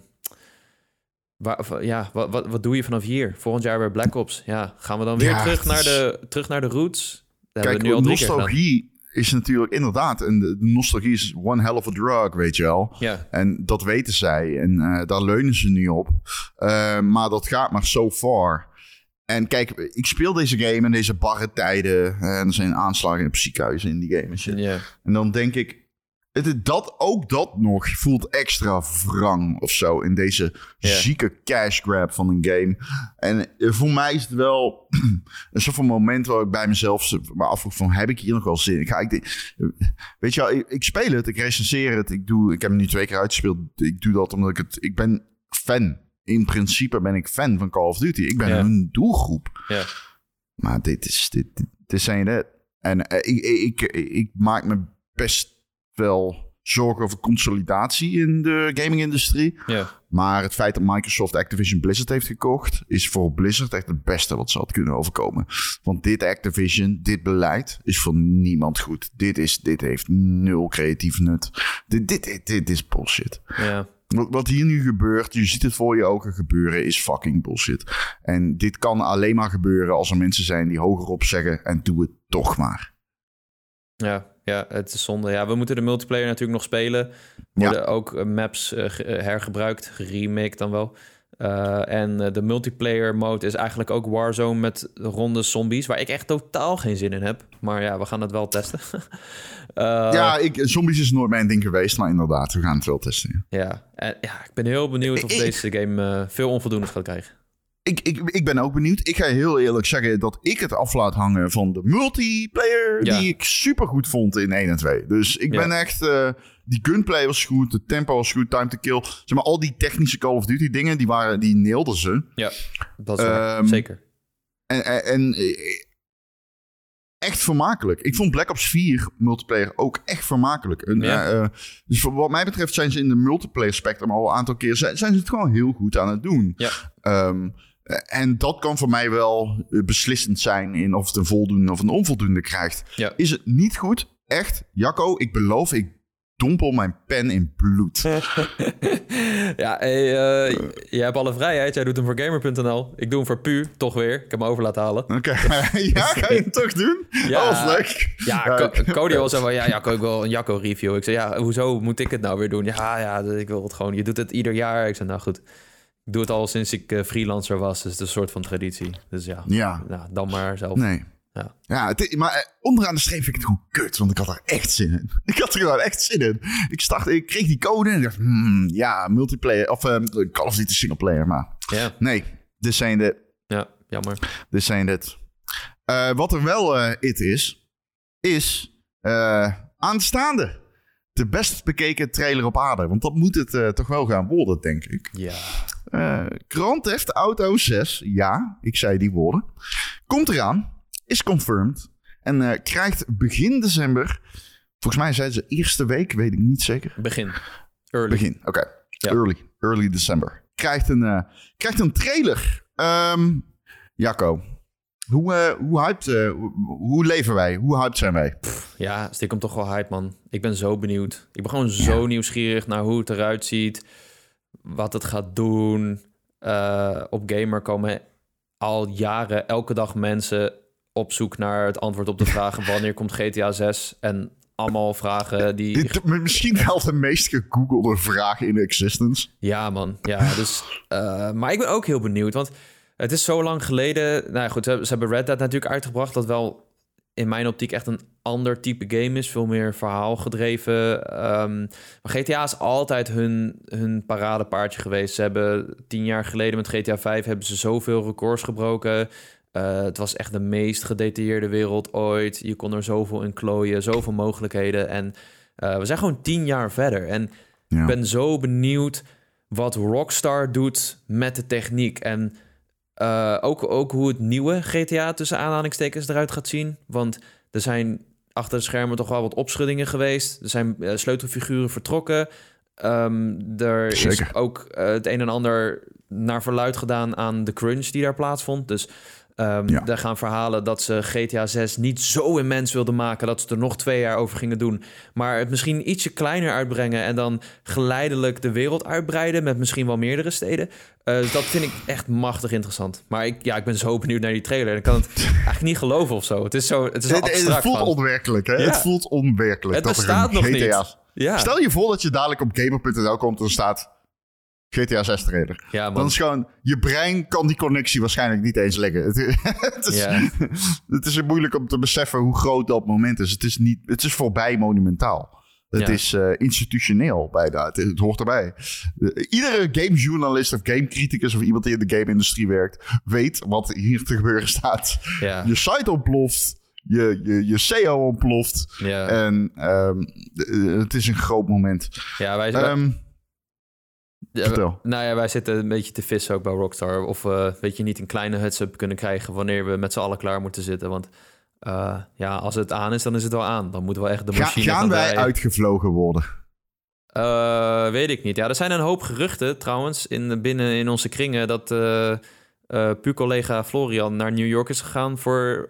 waar, ja wat, wat, wat doe je vanaf hier? Volgend jaar weer Black Ops. Ja, gaan we dan weer Ja, terug, naar de, terug naar de roots? Dat Kijk, we nu al nostalgie is natuurlijk inderdaad... en de nostalgie is one hell of a drug, weet je wel. Ja, En dat weten zij. En eh, daar leunen ze nu op. Eh, maar dat gaat maar so far. En kijk, ik speel deze game in deze barre tijden. eh, en er zijn aanslagen in het ziekenhuis in die game en shit. En dan denk ik... Het, dat, ook dat nog voelt extra wrang of zo in deze zieke cash grab van een game. En eh, voor mij is het wel een soort van moment waar ik bij mezelf me afvroeg van... heb ik hier nog wel zin in? Ga ik dit, weet je wel, ik, ik speel het, ik recenseer het. Ik, doe, ik heb hem nu twee keer uitgespeeld. Ik doe dat omdat ik het... Ik ben fan. In principe ben ik fan van Call of Duty. Ik ben Ja. een doelgroep. ja. Maar dit is... Dit, dit, zijn het. En eh, ik, ik, ik, ik maak me best wel zorgen over consolidatie in de gaming-industrie. ja. Maar het feit dat Microsoft Activision Blizzard heeft gekocht... is voor Blizzard echt het beste wat ze had kunnen overkomen. Want dit Activision, dit beleid, is voor niemand goed. Dit, is, dit heeft nul creatief nut. Dit, dit, dit, dit is bullshit. ja. Wat, hier nu gebeurt, je ziet het voor je ogen gebeuren, is fucking bullshit. En dit kan alleen maar gebeuren als er mensen zijn die hogerop zeggen... en doe het toch maar. Ja, ja, het is zonde. Ja, we moeten de multiplayer natuurlijk nog spelen. Worden ook eh, maps eh, eh, hergebruikt, geremaked dan wel. Eh, en eh, de multiplayer mode is eigenlijk ook Warzone met ronde zombies, waar ik echt totaal geen zin in heb. Maar ja, we gaan het wel testen. Eh, ja, ik, zombies is nooit mijn ding geweest, maar inderdaad, we gaan het wel testen. ja. En, ja, ik ben heel benieuwd of Ik- deze game veel onvoldoendes gaat krijgen. Ik, ik, ik ben ook benieuwd. Ik ga heel eerlijk zeggen dat ik het af laat hangen van de multiplayer... Ja. die ik super goed vond in 1 en 2. Dus ik Ja. ben echt... die gunplay was goed, de tempo was goed, time to kill. Zeg maar, al die technische Call of Duty dingen, die, waren, die nailden ze. Ja, dat is. Ehm, zeker. En, en, en, eh, echt vermakelijk. Ik vond Black Ops 4 multiplayer ook echt vermakelijk. En, Ja. eh, dus voor wat mij betreft zijn ze in de multiplayer spectrum al een aantal keer... zijn, zijn ze het gewoon heel goed aan het doen. Ja. Ehm, eh, en dat kan voor mij wel beslissend zijn in of het een voldoende of een onvoldoende krijgt. Ja. Is het niet goed? Echt, Jacco, ik beloof, ik dompel mijn pen in bloed. ja, hey, eh, jij hebt alle vrijheid. Jij doet hem voor gamer.nl. Ik doe hem voor Pu, toch weer. Ik heb hem over laten halen. Oké, ja, ga je het toch doen? Ja. Oh, wat leuk. Ja, Co- Cody was van, ja, Jacco, ik wil een Jacco-review. Ik zei, ja, hoezo moet ik het nou weer doen? Ja, ja, ik wil het gewoon. Je doet het ieder jaar. Ik zei, nou goed. Ik doe het al sinds ik eh, freelancer was. Dus het is een soort van traditie. Dus ja, Ja. nou, dan maar zelf. Nee. Ja. Ja, het is- maar eh, onderaan de streep vind ik het gewoon kut, want ik had er echt zin in. Ik had er gewoon echt zin in. Ik, start, ik kreeg die code en ik dacht, hmm, ja, multiplayer, of eh, Call of Duty singleplayer, maar Ja, Nee, dit zijn de ja jammer. Dit zijn het. Wat er wel eh it is, is eh, aanstaande. De best bekeken trailer op aarde. Want dat moet het toch wel gaan worden, denk ik. Ja. Eh Grand Theft Auto 6, ja, ik zei die woorden. Komt eraan, is confirmed. En eh, krijgt begin december, volgens mij zeiden ze eerste week, weet ik niet zeker. Begin. Early. Begin, oké. Ja. Early, early december. Krijgt een, eh, krijgt een trailer. Ehm Jacco, hoe, eh, hoe, hyped, hoe, hoe leven wij? Hoe hyped zijn wij? Ja, stiekem toch wel hype, man. Ik ben zo benieuwd. Ik ben gewoon zo nieuwsgierig naar hoe het eruit ziet. Wat het gaat doen. Op Gamer komen al jaren elke dag mensen op zoek naar het antwoord op de vraag... wanneer komt GTA 6? En allemaal vragen die... Dit, misschien wel de meest gegoogelde vraag in existence. Ja, man. Ja, dus... eh, maar ik ben ook heel benieuwd, want het is zo lang geleden... Nou ja, goed, ze, hebben- Red Dead natuurlijk uitgebracht... dat wel in mijn optiek echt een ander type game is. Veel meer verhaalgedreven. Ehm maar GTA is altijd hun, hun paradepaardje geweest. Ze hebben tien jaar geleden met GTA 5... hebben ze zoveel records gebroken... Eh, het was echt de meest gedetailleerde wereld ooit. Je kon er zoveel in klooien, zoveel mogelijkheden. En eh, we zijn gewoon tien jaar verder. En Ja. ik ben zo benieuwd wat Rockstar doet met de techniek. En eh, ook, ook hoe het nieuwe GTA tussen aanhalingstekens eruit gaat zien. Want er zijn achter de schermen toch wel wat opschuddingen geweest. Er zijn sleutelfiguren vertrokken. Ehm, er Zeker. is ook het een en ander naar verluid gedaan aan de crunch die daar plaatsvond. Dus ehm Ja. daar gaan verhalen dat ze GTA 6 niet zo immens wilden maken... dat ze er nog twee jaar over gingen doen. Maar het misschien ietsje kleiner uitbrengen... en dan geleidelijk de wereld uitbreiden... met misschien wel meerdere steden. Dus dat vind ik echt machtig interessant. Maar ik, ja, ik ben zo benieuwd naar die trailer. Ik kan het eigenlijk niet geloven of zo. Het is zo het is Het, voelt van. onwerkelijk, hè? Ja. Het voelt onwerkelijk. Het dat bestaat een nog GTA niet. Ja, Stel je voor dat je dadelijk op gamer.nl komt en er staat GTA 6 trailer. ja Dan is gewoon, je brein kan die connectie waarschijnlijk niet eens leggen. Het, het is, Ja. het is moeilijk om te beseffen hoe groot dat moment is. Het is, niet, het is voorbij monumentaal. Het Ja. is eh, institutioneel bijna. Het, het hoort erbij. Eh, iedere gamejournalist of gamecriticus of iemand die in de game-industrie werkt... weet wat hier te gebeuren staat. Ja, Je site ontploft. Je, je, je SEO ontploft. ja. En ehm, eh, het is een groot moment. ja wij, Ehm, Vertel. nou ja, wij zitten een beetje te vissen ook bij Rockstar. Of we, weet je, niet een kleine heads-up kunnen krijgen wanneer we met z'n allen klaar moeten zitten. Want eh, ja, als het aan is, dan is het wel aan. Dan moeten we echt de ga- machine gaan gaan wij uitgevlogen worden? Eh, weet ik niet. Ja, er zijn een hoop geruchten trouwens in, binnen in onze kringen dat eh eh, puur-collega Florian naar New York is gegaan voor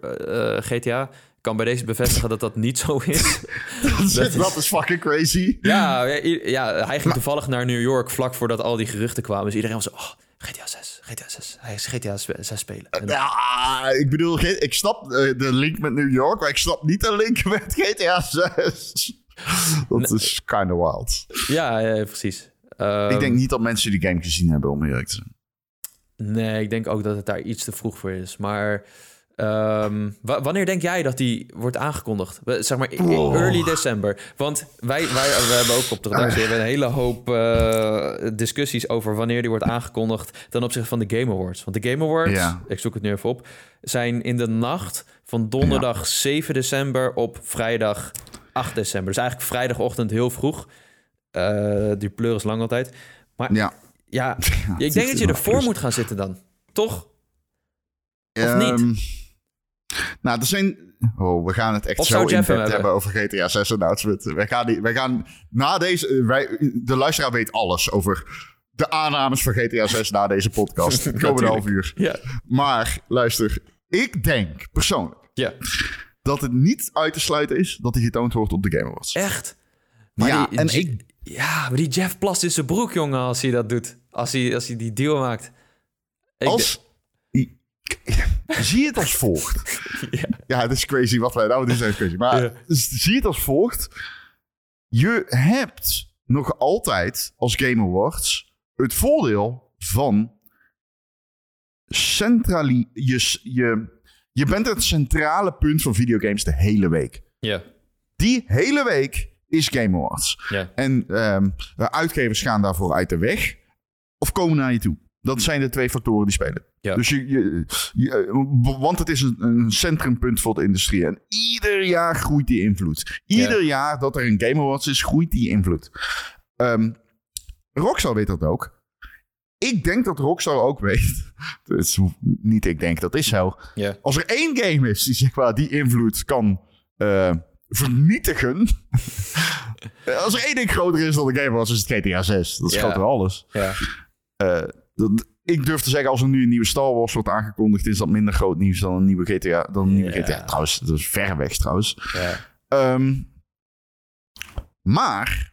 GTA. Kan bij deze bevestigen dat dat niet zo is. dat, is, dat is fucking crazy. ja, ja, hij ging toevallig naar New York vlak voordat al die geruchten kwamen. Dus iedereen was zo, oh, GTA 6, GTA 6. Hij is GTA 6 spelen. En- Ja, ik bedoel, ik snap eh, de link met New York, maar ik snap niet de link met GTA 6. Dat is kind of wild. ja, ja, precies. Ehm, ik denk niet dat mensen die game gezien hebben, om eerlijk te zijn. Nee, ik denk ook dat het daar iets te vroeg voor is. Maar ehm, wa- wanneer denk jij dat die wordt aangekondigd? Zeg maar Wow. early december. Want wij, wij we hebben ook op de redactie hebben een hele hoop eh, discussies over wanneer die wordt aangekondigd ten opzichte van de Game Awards. Want de Game Awards, Ja. ik zoek het nu even op, zijn in de nacht van donderdag 7 december op vrijdag 8 december. Dus eigenlijk vrijdagochtend heel vroeg. Eh, die pleur is lang altijd. Maar Ja. ja, ik denk dat je ervoor moet gaan zitten dan. Toch? Of Ehm, niet? Nou, er zijn... Oh, we gaan het echt Of zo in depth hebben? hebben over GTA 6 announcement. Wij gaan, die, wij gaan na deze... Wij, de luisteraar weet alles over de aannames van GTA 6 na deze podcast. Het komende half uur. Ja. Maar, luister. Ik denk, persoonlijk, Ja. dat het niet uit te sluiten is dat hij getoond wordt op de Game Awards. Echt? Maar Ja, die, en ik- Ja, maar die Jeff plast in zijn broek, jongen, als hij dat doet. Als hij, als hij die deal maakt. Ik Als... Zie het als volgt. Ja. Ja, het is crazy wat wij nou... Is echt crazy. Maar Ja. zie het als volgt. Je hebt nog altijd als Game Awards het voordeel van centrali... Je, je, je bent het centrale punt van videogames de hele week. Ja, Die hele week is Game Awards. ja, En ehm, uitgevers gaan daarvoor uit de weg of komen naar je toe. Dat zijn de twee factoren die spelen. Ja. Dus je, je, je- want het is een, een centrumpunt voor de industrie. En ieder jaar groeit die invloed. Ieder jaar dat er een Game Awards is, groeit die invloed. Ehm Rockstar weet dat ook. Ik denk dat Rockstar ook weet. Niet ik denk, dat is zo. Ja. Als er één game is die zeg maar, die invloed kan eh, vernietigen. Als er één ding groter is dan de Game Awards, is het GTA 6. Dat is groter dan alles. Ja. Eh, dat, ik durf te zeggen, als er nu een nieuwe Star Wars wordt aangekondigd, is dat minder groot nieuws dan een nieuwe GTA. Dan een nieuwe. GTA. Trouwens, dat is ver weg trouwens. Ja. Ehm, maar,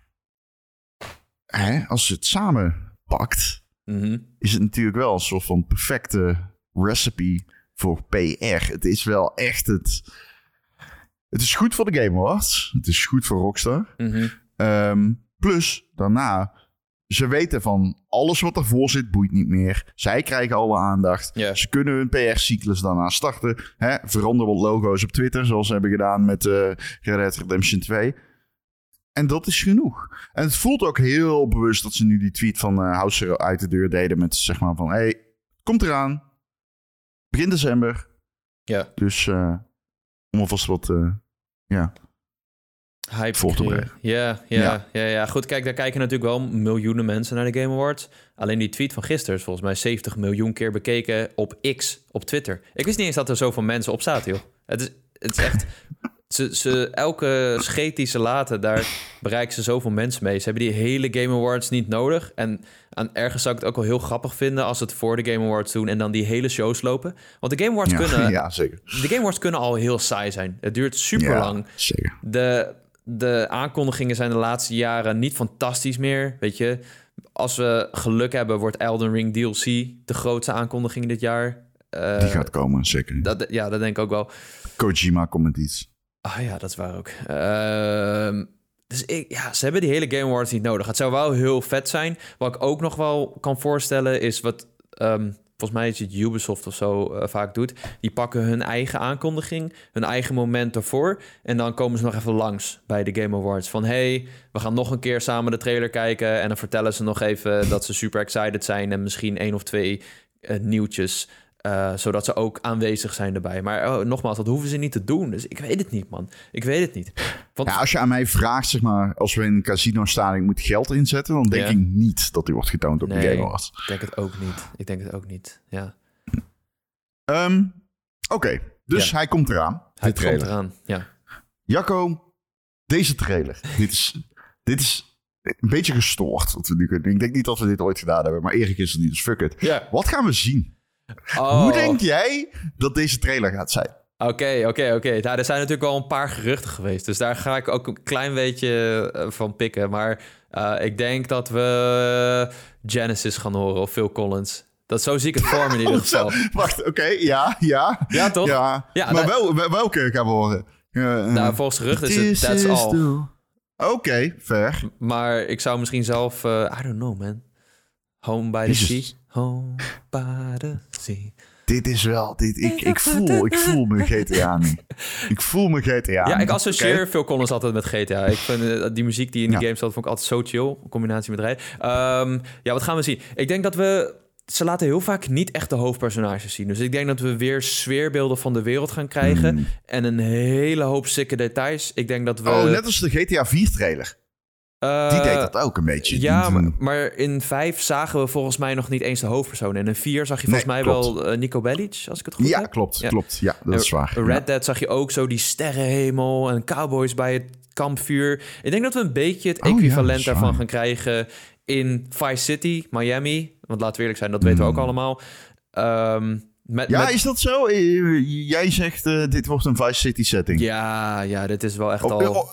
hè, als je het samen pakt, Mhm. is het natuurlijk wel een soort van perfecte recipe voor PR. Het is wel echt het. Het is goed voor de Game Awards. Het is goed voor Rockstar. Mhm. Ehm, plus, daarna, ze weten van alles wat ervoor zit, boeit niet meer. Zij krijgen alle aandacht. Ze kunnen hun PR-cyclus daarna starten. Hè? Verander wat logo's op Twitter, zoals ze hebben gedaan met eh Red Dead Redemption 2. En dat is genoeg. En het voelt ook heel bewust dat ze nu die tweet van eh House uit de deur deden met zeg maar van... hey, komt eraan. Begin december. Ja. Dus eh, om alvast wat... eh, ja, Hype creëren. Ja, ja, ja. Ja. Ja, Goed, kijk, daar kijken natuurlijk wel miljoenen mensen naar de Game Awards. Alleen die tweet van gisteren is volgens mij 70 miljoen keer bekeken op X, op Twitter. Ik wist niet eens dat er zoveel mensen op zaten, joh. Het is, het is echt... Ze, ze, elke scheet die ze laten, daar bereiken ze zoveel mensen mee. Ze hebben die hele Game Awards niet nodig. En aan, ergens zou ik het ook wel heel grappig vinden... als ze het voor de Game Awards doen en dan die hele shows lopen. Want de Game Awards, ja, kunnen, ja zeker. de Game Awards kunnen al heel saai zijn. Het duurt super lang. Ja, zeker. De, de aankondigingen zijn de laatste jaren niet fantastisch meer. Weet je, als we geluk hebben, wordt Elden Ring DLC de grootste aankondiging dit jaar. Eh, Die gaat komen, zeker. dat, ja, dat denk ik ook wel. Kojima komt met iets. Ah ja, dat is waar ook. Ehm, dus ik, ja, ze hebben die hele Game Awards niet nodig. Het zou wel heel vet zijn. Wat ik ook nog wel kan voorstellen is wat... ehm, volgens mij is het Ubisoft of zo eh, vaak doet. Die pakken hun eigen aankondiging, hun eigen moment ervoor. En dan komen ze nog even langs bij de Game Awards. Van hey, we gaan nog een keer samen de trailer kijken. En dan vertellen ze nog even dat ze super excited zijn. En misschien één of twee eh, nieuwtjes. Eh, zodat ze ook aanwezig zijn erbij. Maar oh, nogmaals, dat hoeven ze niet te doen. Dus ik weet het niet, man. Ik weet het niet. Want Ja, als je aan mij vraagt, zeg maar, als we in een casino staan en ik moet geld inzetten, dan denk Ja. ik niet dat die wordt getoond op de Nee. Game Awards. ik denk het ook niet. Ik denk het ook niet. Ja. Ehm, Oké, dus Ja. hij komt eraan. Hij de komt eraan. Ja. Jacco, deze trailer. dit, is, dit is een beetje gestoord. Wat we nu kunnen. Ik denk niet dat we dit ooit gedaan hebben, maar Erik is er niet, dus fuck it. Wat gaan we zien? Oh. Hoe denk jij dat deze trailer gaat zijn? Oké, oké, oké. Nou, er zijn natuurlijk wel een paar geruchten geweest. Dus daar ga ik ook een klein beetje eh, van pikken. Maar eh, ik denk dat we Genesis gaan horen of Phil Collins. Dat zo zie ik het voor me in ieder geval. Wacht, oké, ja, ja. Ja, toch? Ja, Ja, maar nou- wel, wel- welke gaan we horen? Eh, Nou, volgens geruchten is het That's All. Oké, fair. Maar ik zou misschien zelf... I don't know, man. Home by the sea. Home by the sea. Dit is wel, dit, ik, ik, voel, ik voel me GTA nu. Ik voel me GTA Ja, ik associeer. Phil Collins altijd met GTA. Ik vind eh, die muziek die in die Ja. game zat, vond ik altijd zo chill. In combinatie met rijden. Ehm, ja, wat gaan we zien? Ik denk dat we... Ze laten heel vaak niet echt de hoofdpersonages zien. Dus ik denk dat we weer sfeerbeelden van de wereld gaan krijgen. Hmm. En een hele hoop sikke details. Ik denk dat we... Oh, net als de GTA 4 trailer. Eh, Die deed dat ook een beetje. Ja, maar, maar in 5 zagen we volgens mij nog niet eens de hoofdpersoon. En in 4 zag je volgens Nee, mij klopt. wel eh, Nico Bellic, als ik het goed Ja, heb. klopt, Ja. klopt. Ja, dat is waar. Red Ja. Dead zag je ook zo die sterrenhemel en cowboys bij het kampvuur. Ik denk dat we een beetje het Oh ja, equivalent daarvan gaan krijgen in Vice City, Miami. Want laten we eerlijk zijn, dat weten we ook Hmm. allemaal. Ehm, met, Ja, met- is dat zo? Eh, Jij zegt dit wordt een Vice City setting. ja, ja, dit is wel echt Oh, al... oh,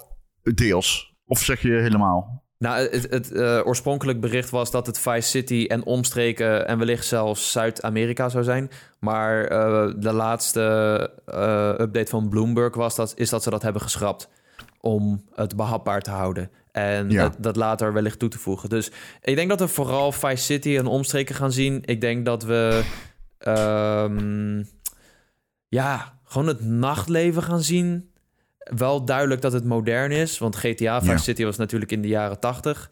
deels. Of zeg je helemaal? Nou, het, het eh, oorspronkelijk bericht was dat het Vice City en omstreken en wellicht zelfs Zuid-Amerika zou zijn. Maar eh, de laatste eh, update van Bloomberg was dat, is dat ze dat hebben geschrapt om het behapbaar te houden. En Ja. het- dat later wellicht toe te voegen. Dus ik denk dat we vooral Vice City en omstreken gaan zien. Ik denk dat we ehm, ja, gewoon het nachtleven gaan zien. Wel duidelijk dat het modern is, want GTA Vice Ja. City was natuurlijk in de jaren 80.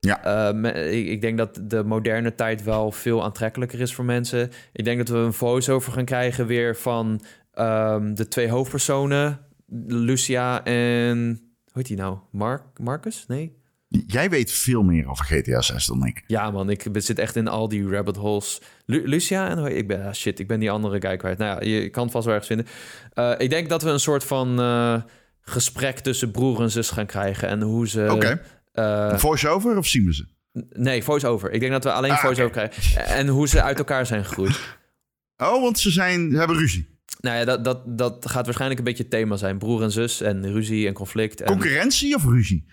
Ja. Eh, ik, ik denk dat de moderne tijd wel veel aantrekkelijker is voor mensen. Ik denk dat we een voice-over gaan krijgen weer van ehm, de twee hoofdpersonen, Lucia en hoe heet die nou? Mark, Marcus? Nee. Jij weet veel meer over GTA 6 dan ik. Ja, man, ik zit echt in al die rabbit holes. Lu- Lucia en hoe- ik ben ah, shit, ik ben die andere guy kwijt. Nou ja, je kan het vast wel ergens vinden. Eh, ik denk dat we een soort van eh, gesprek tussen broer en zus gaan krijgen en hoe ze. Oké. eh, Voice-over of zien we ze? nee, voice-over. Ik denk dat we alleen Ah, voice-over krijgen en hoe ze uit elkaar zijn gegroeid. Oh, want ze zijn, ze hebben ruzie. Nou ja, dat, dat, dat gaat waarschijnlijk een beetje het thema zijn. Broer en zus en ruzie en conflict. En, Concurrentie of ruzie?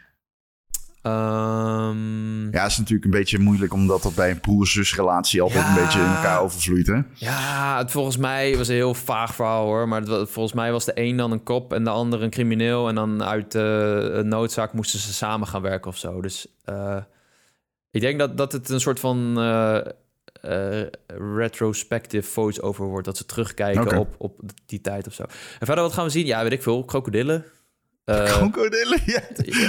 Ehm, Ja, is natuurlijk een beetje moeilijk, omdat dat bij een broer-zus-relatie altijd Ja. een beetje in elkaar overvloeit, hè? Ja, het, volgens mij was een heel vaag verhaal hoor. Maar het, volgens mij was de een dan een kop en de ander een crimineel. En dan uit een noodzaak moesten ze samen gaan werken of zo. Dus eh, ik denk dat, dat het een soort van eh, retrospective voice-over wordt. Dat ze terugkijken op, op die tijd of zo. En verder, wat gaan we zien? Ja, weet ik veel. Krokodillen. Eh, Krokodillen? Ja.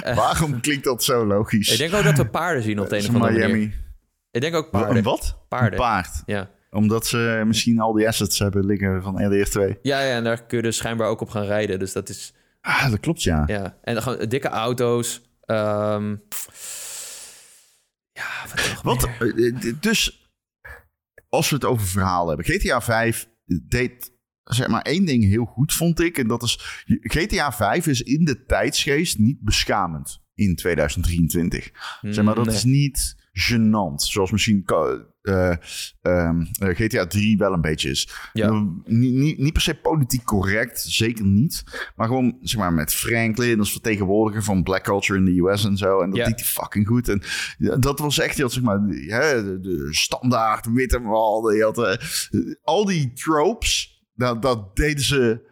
eh, Waarom klinkt dat zo logisch? ik denk ook dat we paarden zien op de een of andere Miami. manier. Ik denk ook Een paarden. wat? Paarden. Een paard. Ja. Omdat ze misschien al die assets hebben liggen van RDR 2. Ja, ja, en daar kun je dus schijnbaar ook op gaan rijden. Dus dat is... Ah, dat klopt, ja. Ja, en dan gaan dikke auto's. ehm, ja, wat Wat, eh, d- dus, als we het over verhaal hebben. GTA 5 deed zeg maar één ding heel goed, vond ik. En dat is, GTA 5 is in de tijdsgeest niet beschamend in 2023. Zeg maar, dat Nee. is niet gênant. Zoals misschien ka- eh, ehm, eh, GTA 3 wel een beetje is. Ja. Niet, niet, niet per se politiek correct, zeker niet. Maar gewoon, zeg maar, met Franklin als vertegenwoordiger van black culture in de US en zo. En dat Ja. deed hij fucking goed. En dat was echt heel, zeg maar, de, de standaard witte man. Die had, eh, al die tropes, dat, dat deden ze...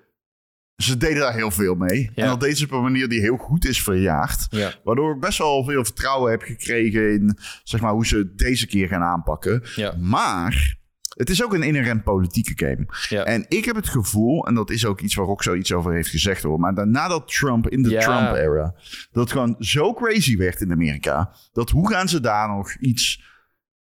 Ze deden daar heel veel mee. Ja. En dat deden ze op een manier die heel goed is verjaagd. Ja, Waardoor ik best wel veel vertrouwen heb gekregen in zeg maar, hoe ze het deze keer gaan aanpakken. ja, Maar het is ook een inherent politieke game. En ik heb het gevoel, en dat is ook iets waar Roxo iets over heeft gezegd hoor. Maar nadat Trump in de. Trump-era, dat gewoon zo crazy werd in Amerika. Dat hoe gaan ze daar nog iets.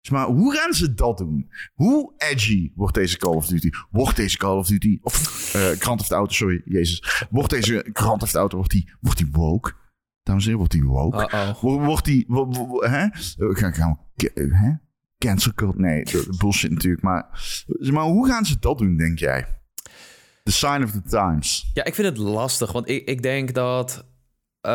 Maar hoe gaan ze dat doen? Hoe edgy wordt deze Call of Duty? Wordt deze Call of Duty. Of eh Grand Theft Auto, sorry, Jezus. Wordt deze Grand Theft Auto. Wordt die, wordt die woke? Dames en heren, wordt die woke? Wordt die. hè? Eh, Gaan, gaan we. ke- Hè? Cancel culture? Nee, bullshit natuurlijk. Maar, maar hoe gaan ze dat doen, denk jij? The sign of the times. Ja, ik vind het lastig, want ik, ik denk dat... eh,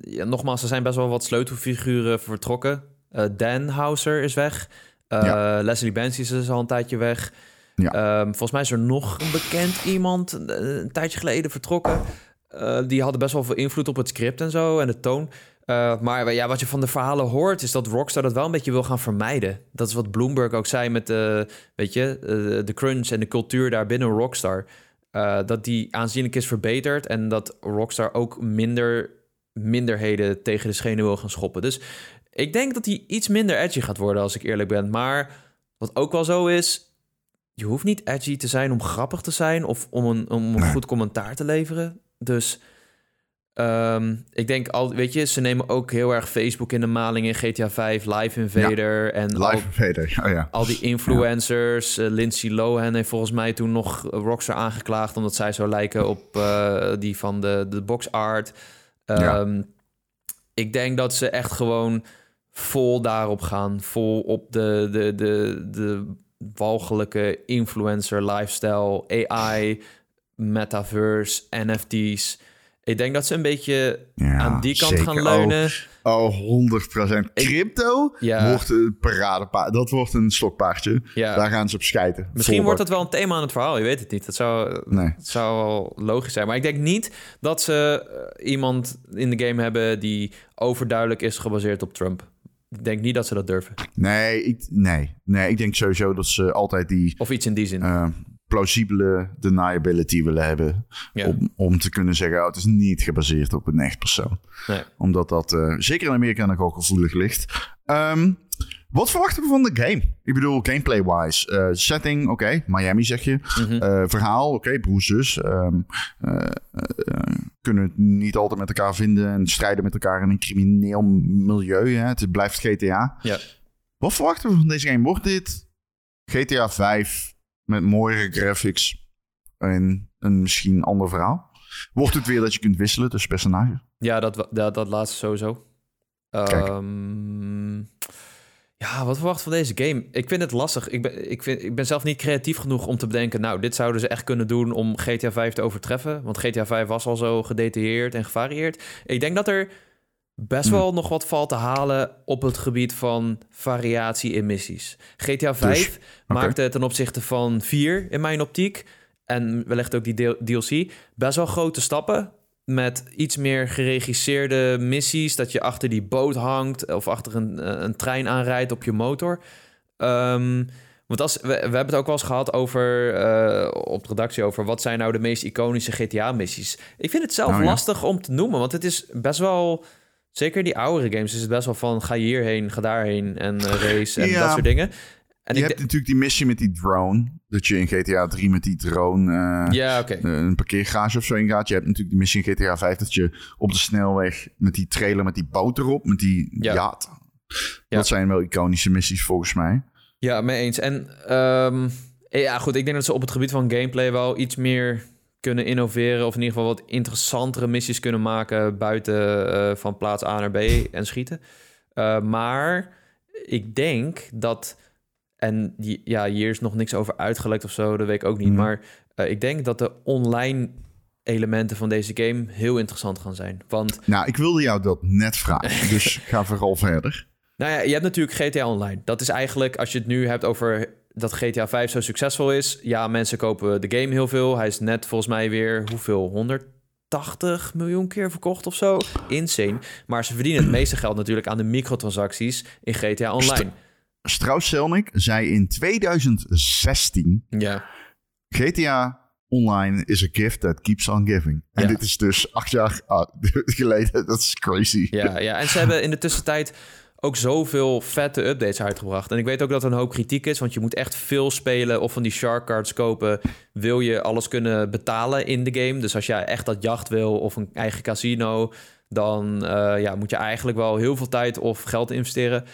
ja, nogmaals, er zijn best wel wat sleutelfiguren vertrokken. Eh, Dan Houser is weg. Eh, Ja. Leslie Benzies is dus al een tijdje weg. Ja. Ehm, volgens mij is er nog een bekend iemand eh, een tijdje geleden vertrokken. Die hadden best wel veel invloed op het script en zo en de toon. Maar ja, wat je van de verhalen hoort, is dat Rockstar dat wel een beetje wil gaan vermijden. Dat is wat Bloomberg ook zei met de, weet je, de crunch en de cultuur daar binnen Rockstar. Dat die aanzienlijk is verbeterd en dat Rockstar ook minder minderheden tegen de schenen wil gaan schoppen. Dus ik denk dat hij iets minder edgy gaat worden, als ik eerlijk ben. Maar wat ook wel zo is, je hoeft niet edgy te zijn om grappig te zijn of om een, om een Nee. goed commentaar te leveren. Dus ehm, ik denk al, weet je, ze nemen ook heel erg Facebook in de maling in GTA 5, Live Invader en al, Live Invader. Oh ja. al die influencers. eh, Lindsay Lohan heeft volgens mij toen nog Rockstar aangeklaagd omdat zij zo lijken op eh, die van de, de box art. Ehm, Ik denk dat ze echt gewoon vol daarop gaan. Vol op de, de, de, de walgelijke influencer lifestyle, AI, metaverse, NFT's. Ik denk dat ze een beetje Ja, aan die kant zeker. gaan leunen. Oh, oh 100%. Crypto Ja. wordt een paradepaard. Dat wordt een stokpaardje. Ja. Daar gaan ze op schijten. Misschien wordt dat wel een thema aan het verhaal. Je weet het niet. Dat zou, Nee. zou wel logisch zijn. Maar ik denk niet dat ze eh, iemand in de game hebben die overduidelijk is gebaseerd op Trump. Ik denk niet dat ze dat durven. Nee, ik, nee. nee, ik denk sowieso dat ze altijd die Of iets in die zin. eh, plausibele deniability willen hebben. Ja. Om, om te kunnen zeggen, oh, het is niet gebaseerd op een echt persoon. Nee. Omdat dat eh, zeker in Amerika nog gevoelig ligt. Ehm, wat verwachten we van de game? Ik bedoel, gameplay-wise. eh, setting, oké. Miami zeg je. Mhm. Eh, verhaal, oké. broer, zus. ehm, eh, eh, kunnen het niet altijd met elkaar vinden en strijden met elkaar in een crimineel milieu. Hè? Het blijft GTA. Ja. Wat verwachten we van deze game? Wordt dit GTA 5 met mooiere graphics en een misschien ander verhaal? Wordt het weer dat je kunt wisselen tussen personages? Ja, dat, dat, dat laatste sowieso. Kijk. Ehm, ja, wat verwacht van deze game? Ik vind het lastig. Ik ben, ik, vind, ik ben zelf niet creatief genoeg om te bedenken... nou, dit zouden ze echt kunnen doen om GTA 5 te overtreffen. Want GTA 5 was al zo gedetailleerd en gevarieerd. Ik denk dat er best Hmm. wel nog wat valt te halen... op het gebied van variatie in missies. GTA 5 maakte ten opzichte van 4 in mijn optiek... en wellicht ook die DLC... best wel grote stappen met iets meer geregisseerde missies. Dat je achter die boot hangt of achter een, eh, een trein aanrijdt op je motor. Ehm, want als, we, we hebben het ook wel eens gehad over, eh, op de redactie over... wat zijn nou de meest iconische GTA-missies? Ik vind het zelf Nou ja. lastig om te noemen, want het is best wel... Zeker die oudere games is het best wel van ga hierheen, ga daarheen en eh, race en Ja. dat soort dingen. En je hebt natuurlijk die missie met die drone. Dat je in GTA 3 met die drone eh, ja, oké. een parkeergarage of zo ingaat. Je hebt natuurlijk die missie in GTA 5 dat je op de snelweg met die trailer met die boot erop, met die Ja. yacht. Ja. Dat zijn wel iconische missies volgens mij. Ja, mee eens. En ehm, ja, goed, ik denk dat ze op het gebied van gameplay wel iets meer kunnen innoveren. Of in ieder geval wat interessantere missies kunnen maken buiten eh, van plaats A naar B en schieten. Eh, maar ik denk dat, en die- ja, hier is nog niks over uitgelekt of zo, dat weet ik ook niet. Mhm. Maar eh, ik denk dat de online elementen van deze game heel interessant gaan zijn. Want Nou, ik wilde jou dat net vragen. dus ga vooral verder. Nou ja, je hebt natuurlijk GTA Online. Dat is eigenlijk, als je het nu hebt over dat GTA 5 zo succesvol is. Ja, mensen kopen de game heel veel. Hij is net volgens mij weer, hoeveel? 180 miljoen keer verkocht of zo. Insane. Maar ze verdienen het meeste geld natuurlijk aan de microtransacties in GTA Online. Strauss Zelnick zei in 2016... Ja, GTA Online is a gift that keeps on giving. En Ja. dit is dus acht jaar ah, geleden. Dat is crazy. ja, ja. En ze hebben in de tussentijd ook zoveel vette updates uitgebracht. En ik weet ook dat er een hoop kritiek is, want je moet echt veel spelen of van die shark cards kopen. Wil je alles kunnen betalen in de game? Dus als jij echt dat jacht wil of een eigen casino, dan eh, ja, moet je eigenlijk wel heel veel tijd of geld investeren.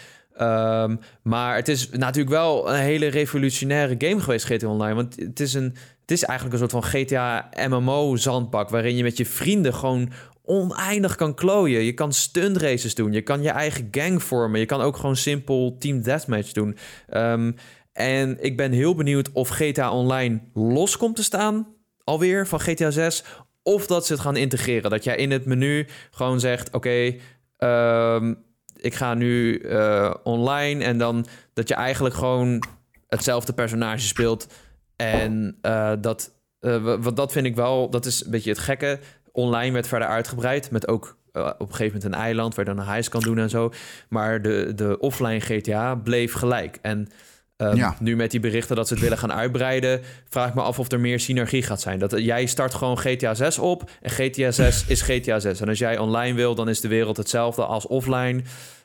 Ehm, maar het is natuurlijk wel een hele revolutionaire game geweest, GTA Online. Want het is, een, het is eigenlijk een soort van GTA MMO-zandbak... waarin je met je vrienden gewoon oneindig kan klooien. Je kan stunt races doen, je kan je eigen gang vormen... je kan ook gewoon simpel team deathmatch doen. Ehm, en ik ben heel benieuwd of GTA Online los komt te staan... alweer van GTA 6... of dat ze het gaan integreren. Dat jij in het menu gewoon zegt... oké, ehm, ik ga nu eh, online en dan dat je eigenlijk gewoon hetzelfde personage speelt. En eh, dat, eh, wa- wat dat vind ik wel, dat is een beetje het gekke. Online werd verder uitgebreid met ook op een gegeven moment een eiland waar je dan een heist kan doen en zo. Maar de, de offline GTA bleef gelijk. En ehm, Ja. nu met die berichten dat ze het willen gaan uitbreiden, vraag ik me af of er meer synergie gaat zijn. Dat jij start gewoon GTA 6 op en GTA 6 is GTA 6. En als jij online wil, dan is de wereld hetzelfde als offline.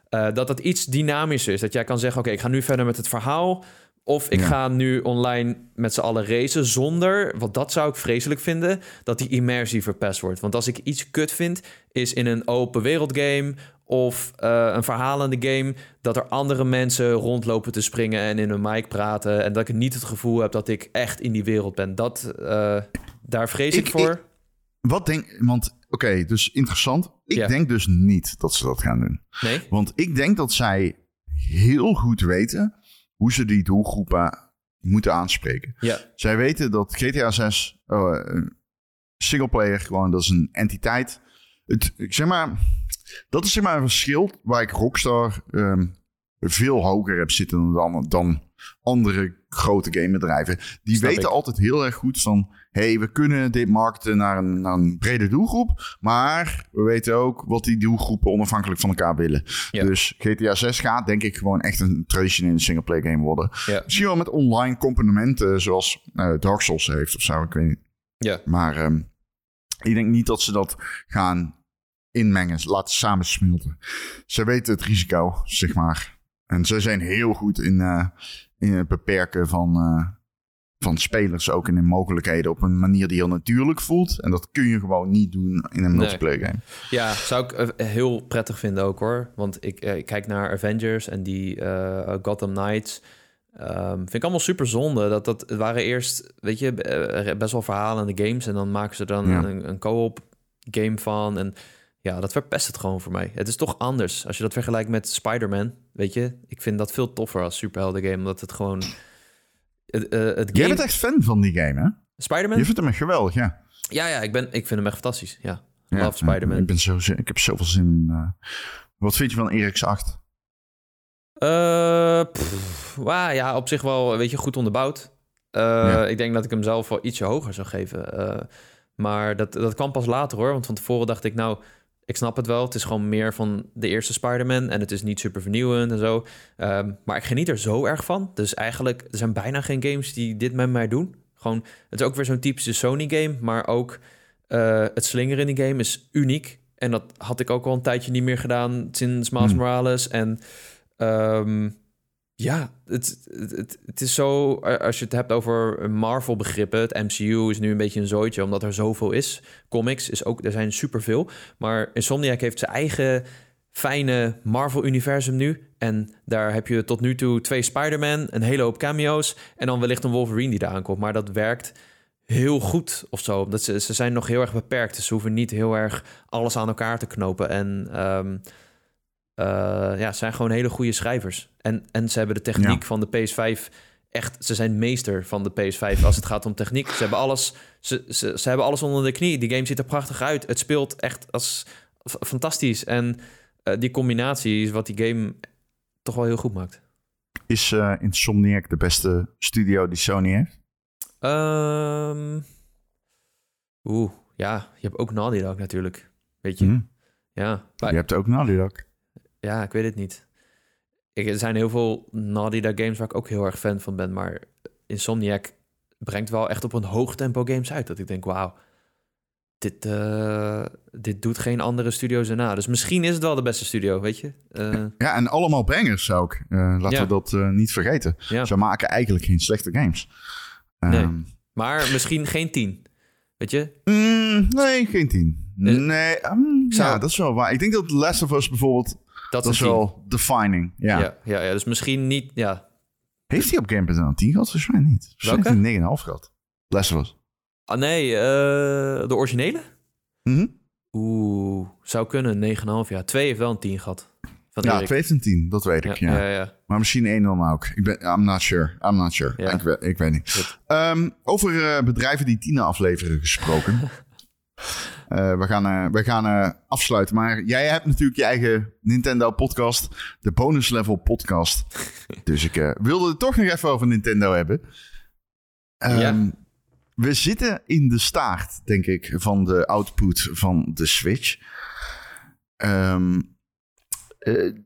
Eh, dat het iets dynamischer is. Dat jij kan zeggen: Oké, ik ga nu verder met het verhaal. Of ik Ja. ga nu online met z'n allen racen zonder, want dat zou ik vreselijk vinden, dat die immersie verpest wordt. Want als ik iets kut vind, is in een open wereld game of eh, een verhalende game, dat er andere mensen rondlopen te springen en in een mic praten. En dat ik niet het gevoel heb dat ik echt in die wereld ben. Dat, eh, daar vrees ik, Ik- voor. Wat denk... Want, oké, dus interessant. Ik Ja. denk dus niet dat ze dat gaan doen. Nee? Want ik denk dat zij heel goed weten hoe ze die doelgroepen moeten aanspreken. Ja. Zij weten dat GTA 6 oh, eh, singleplayer gewoon, dat is een entiteit. Het, ik zeg maar, dat is zeg maar een verschil waar ik Rockstar ehm, veel hoger heb zitten dan, dan andere grote gamebedrijven. Die Snap weten ik. altijd heel erg goed van, hey, we kunnen dit markten naar een, naar een brede doelgroep, maar we weten ook wat die doelgroepen onafhankelijk van elkaar willen. Ja. Dus GTA 6 gaat denk ik gewoon echt een traditionele singleplayer game worden. Ja. Misschien wel met online componenten zoals eh, Dark Souls heeft of zo, ik weet niet. Ja. Maar ehm, ik denk niet dat ze dat gaan inmengen, laten samensmelten. Ze weten het risico, zeg maar. En ze zijn heel goed in, eh, in het beperken van, eh, van spelers ook in de mogelijkheden op een manier die heel natuurlijk voelt. En dat kun je gewoon niet doen in een multiplayer game. Ja, zou ik eh, heel prettig vinden ook hoor. Want ik, eh, ik kijk naar Avengers en die uh, Gotham Knights. Um, vind ik allemaal super zonde. Dat, dat het waren eerst, weet je, best wel verhalende games. En dan maken ze dan een, een co-op game van. En ja, dat verpest het gewoon voor mij. Het is toch anders. Als je dat vergelijkt met Spider-Man, weet je. Ik vind dat veel toffer als superhelden game. Omdat het gewoon... Het, uh, het game... Jij bent echt fan van die game, hè? Spider-Man? Je vindt hem echt geweldig, ja. Ja, ja ik, ben, ik vind hem echt fantastisch. Ja, ja love Spider-Man. Ik, ben zo, ik heb zoveel zin in... Uh... Wat vind je van Eric's 8? Uh, ja, op zich wel, weet je, goed onderbouwd. Uh, ja. Ik denk dat ik hem zelf wel ietsje hoger zou geven. Uh, maar dat, dat kwam pas later hoor. Want van tevoren dacht ik, nou, ik snap het wel. Het is gewoon meer van de eerste Spider-Man. En het is niet super vernieuwend en zo. Um, maar ik geniet er zo erg van. Dus eigenlijk, er zijn bijna geen games die dit met mij doen. Gewoon, het is ook weer zo'n typische Sony-game. Maar ook uh, het slingeren in die game is uniek. En dat had ik ook al een tijdje niet meer gedaan sinds Miles hmm. Morales. En um, ja, het, het, is zo, als je het hebt over Marvel-begrippen, het MCU is nu een beetje een zooitje, omdat er zoveel is. Comics is ook, er zijn superveel. Maar Insomniac heeft zijn eigen fijne Marvel-universum nu. En daar heb je tot nu toe twee Spider-Man, een hele hoop cameo's en dan wellicht een Wolverine die daar aankomt. Maar dat werkt heel goed of zo. Dat ze, ze zijn nog heel erg beperkt, dus ze hoeven niet heel erg alles aan elkaar te knopen. En uh, ja, zijn gewoon hele goede schrijvers. En, en ze hebben de techniek van de PS5 echt. Ze zijn meester van de PS5 als het gaat om techniek. Ze hebben alles, ze, ze, ze hebben alles onder de knie. Die game ziet er prachtig uit. Het speelt echt als fantastisch. En uh, die combinatie is wat die game toch wel heel goed maakt. Is uh, Insomniac de beste studio die Sony heeft? Um, Oeh, ja. Je hebt ook Naughty Dog natuurlijk. Weet je? Mm. Ja. Maar... Je hebt ook Naughty Dog. Ja, ik weet het niet. Ik, er zijn heel veel Naughty Dog games waar ik ook heel erg fan van ben. Maar Insomniac brengt wel echt op een hoog tempo games uit. Dat ik denk, wauw, dit, uh, dit doet geen andere studio's erna. Dus misschien is het wel de beste studio, weet je. Uh, ja, en allemaal brengers ook. Uh, laten we dat niet vergeten. Ja. Ze maken eigenlijk geen slechte games. Nee, um, maar misschien geen tien. Weet je? Mm, nee, geen tien. Nee, um, ja, dat is wel waar. Ik denk dat Last of Us bijvoorbeeld dat, is wel defining. Ja. Ja, ja, ja, dus misschien niet. Ja. Heeft hij op Game.nl een 10 gehad? Mij niet. Mij heeft hij 9,5 gehad. Last of Us. Ah nee, uh, de originele? Mm Oeh, zou kunnen. 9,5. Ja, 2 heeft wel een 10 gehad. Van ja, 2 heeft een 10. Dat weet ik. Ja, ja. ja, Maar misschien 1 dan ook. Ik ben, I'm not sure. I'm not sure. Ik, weet, ik weet niet. Um, over uh, bedrijven die 10 afleveren gesproken. Uh, we gaan, uh, we gaan uh, afsluiten. Maar jij hebt natuurlijk je eigen Nintendo podcast. De bonus level podcast. dus ik wilde het toch nog even over Nintendo hebben. Um, ja. We zitten in de staart, denk ik, van de output van de Switch. Um,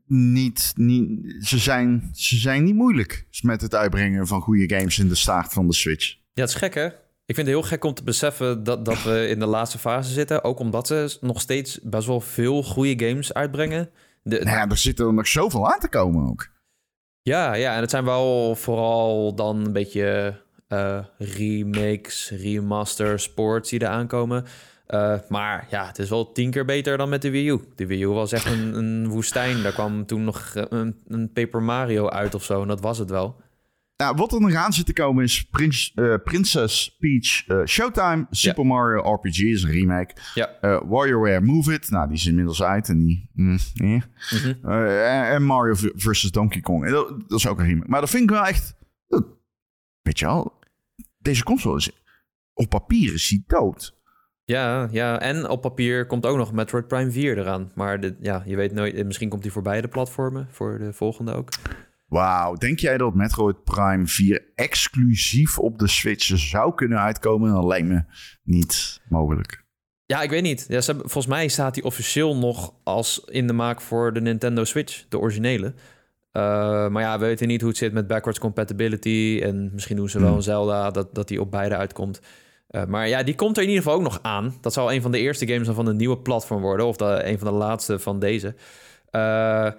niet, niet, ze, zijn, ze zijn niet moeilijk met het uitbrengen van goede games in de staart van de Switch. Ja, het is gek hè? Ik vind het heel gek om te beseffen dat, dat we in de laatste fase zitten. Ook omdat ze nog steeds best wel veel goede games uitbrengen. De, nou ja, er zitten er nog zoveel aan te komen ook. Ja, ja, en het zijn wel vooral dan een beetje uh, remakes, remasters, sports die er aankomen. Uh, maar ja, het is wel tien keer beter dan met de Wii U. De Wii U was echt een, een woestijn. Daar kwam toen nog een, een Paper Mario uit of zo. En dat was het wel. Nou, wat er nog aan zit te komen is Prins, uh, Princess Peach uh, Showtime. Super Mario RPG is een remake. Ja. Uh, WarioWare Move It. Nou, die is inmiddels uit. En, die, mm, mm -hmm. en Mario vs. Donkey Kong. Dat, dat, is ook een remake. Maar dat vind ik wel echt... Dat, weet je wel, deze console is... Op papier is hij dood. Ja, ja, en op papier komt ook nog Metroid Prime 4 eraan. Maar de, ja, je weet nooit, misschien komt hij voor beide platformen, voor de volgende ook. Wauw, denk jij dat Metroid Prime 4 exclusief op de Switch zou kunnen uitkomen? Dat lijkt me niet mogelijk. Ja, ik weet niet. Ja, ze volgens mij staat hij officieel nog als in de maak voor de Nintendo Switch, de originele. Uh, maar ja, we weten niet hoe het zit met backwards compatibility. En misschien doen ze wel hmm. een Zelda dat, dat die op beide uitkomt. Uh, maar ja, die komt er in ieder geval ook nog aan. Dat zal een van de eerste games van een nieuwe platform worden. Of de, een van de laatste van deze. Uh,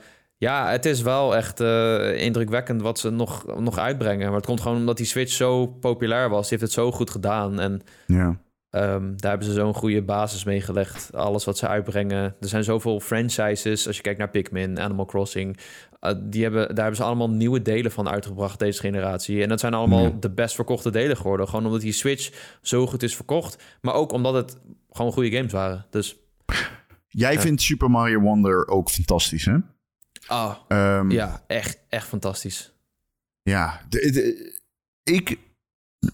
Ja, het is wel echt eh, indrukwekkend wat ze nog, nog uitbrengen. Maar het komt gewoon omdat die Switch zo populair was. Die heeft het zo goed gedaan. En Ja. Ehm, daar hebben ze zo'n goede basis mee gelegd. Alles wat ze uitbrengen. Er zijn zoveel franchises. Als je kijkt naar Pikmin, Animal Crossing. eh, die hebben, daar hebben ze allemaal nieuwe delen van uitgebracht deze generatie. En dat zijn allemaal Ja. de best verkochte delen geworden. Gewoon omdat die Switch zo goed is verkocht. Maar ook omdat het gewoon goede games waren. Dus Jij Ja. vindt Super Mario Wonder ook fantastisch, hè? Ah, Ehm, ja, echt, echt fantastisch. Ja, de- de- ik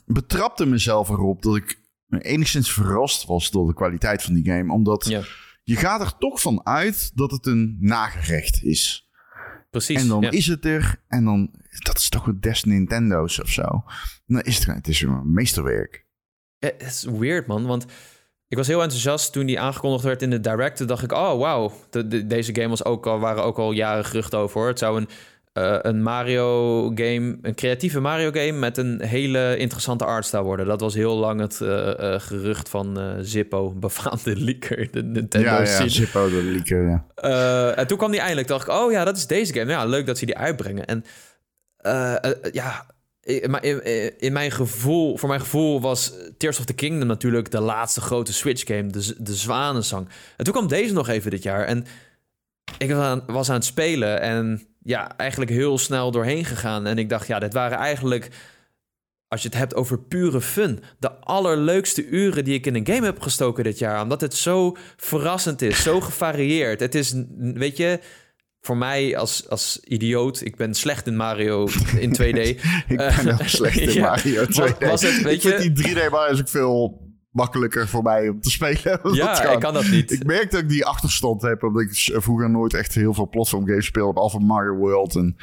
betrapte mezelf erop dat ik enigszins verrast was door de kwaliteit van die game. Omdat Ja, je gaat er toch van uit dat het een nagerecht is. precies. en dan ja. is het er en dan... Dat is toch een des Nintendo's of zo. Dan is het, het is een meesterwerk. Het is weird, man. Want ik was heel enthousiast toen die aangekondigd werd in de direct. Toen dacht ik, oh, wauw. De, de- deze game was ook al, waren ook al jaren geruchten over. Hoor. Het zou een, eh, een Mario game, een creatieve Mario game... met een hele interessante artstyle worden. Dat was heel lang het eh, eh, gerucht van Zippo, befaamde leaker. De Nintendo ja, ja. Zippo, de leaker, ja. En toen kwam die eindelijk. dacht ik, oh ja, dat is deze game. Ja, leuk dat ze die uitbrengen. En ja, in, maar in, in- in mijn gevoel, voor mijn gevoel was Tears of the Kingdom natuurlijk de laatste grote Switch game, de, de Zwanenzang. En toen kwam deze nog even dit jaar. En ik was aan, was aan het spelen en ja, eigenlijk heel snel doorheen gegaan. En ik dacht, ja, dit waren eigenlijk als je het hebt over pure fun, de allerleukste uren die ik in een game heb gestoken dit jaar. Omdat het zo verrassend is, zo gevarieerd. Het is, weet je, voor mij als, als idioot, ik ben slecht in Mario in 2D. Ik ben Eh, ook slecht in ja. Mario 2D. Was- het, weet ik je- die 3D Mario is ook veel makkelijker voor mij om te spelen. Ja, ik kan dat niet. Ik merk dat ik die achterstand heb, omdat ik vroeger nooit echt heel veel platform games speelde, behalve Mario World en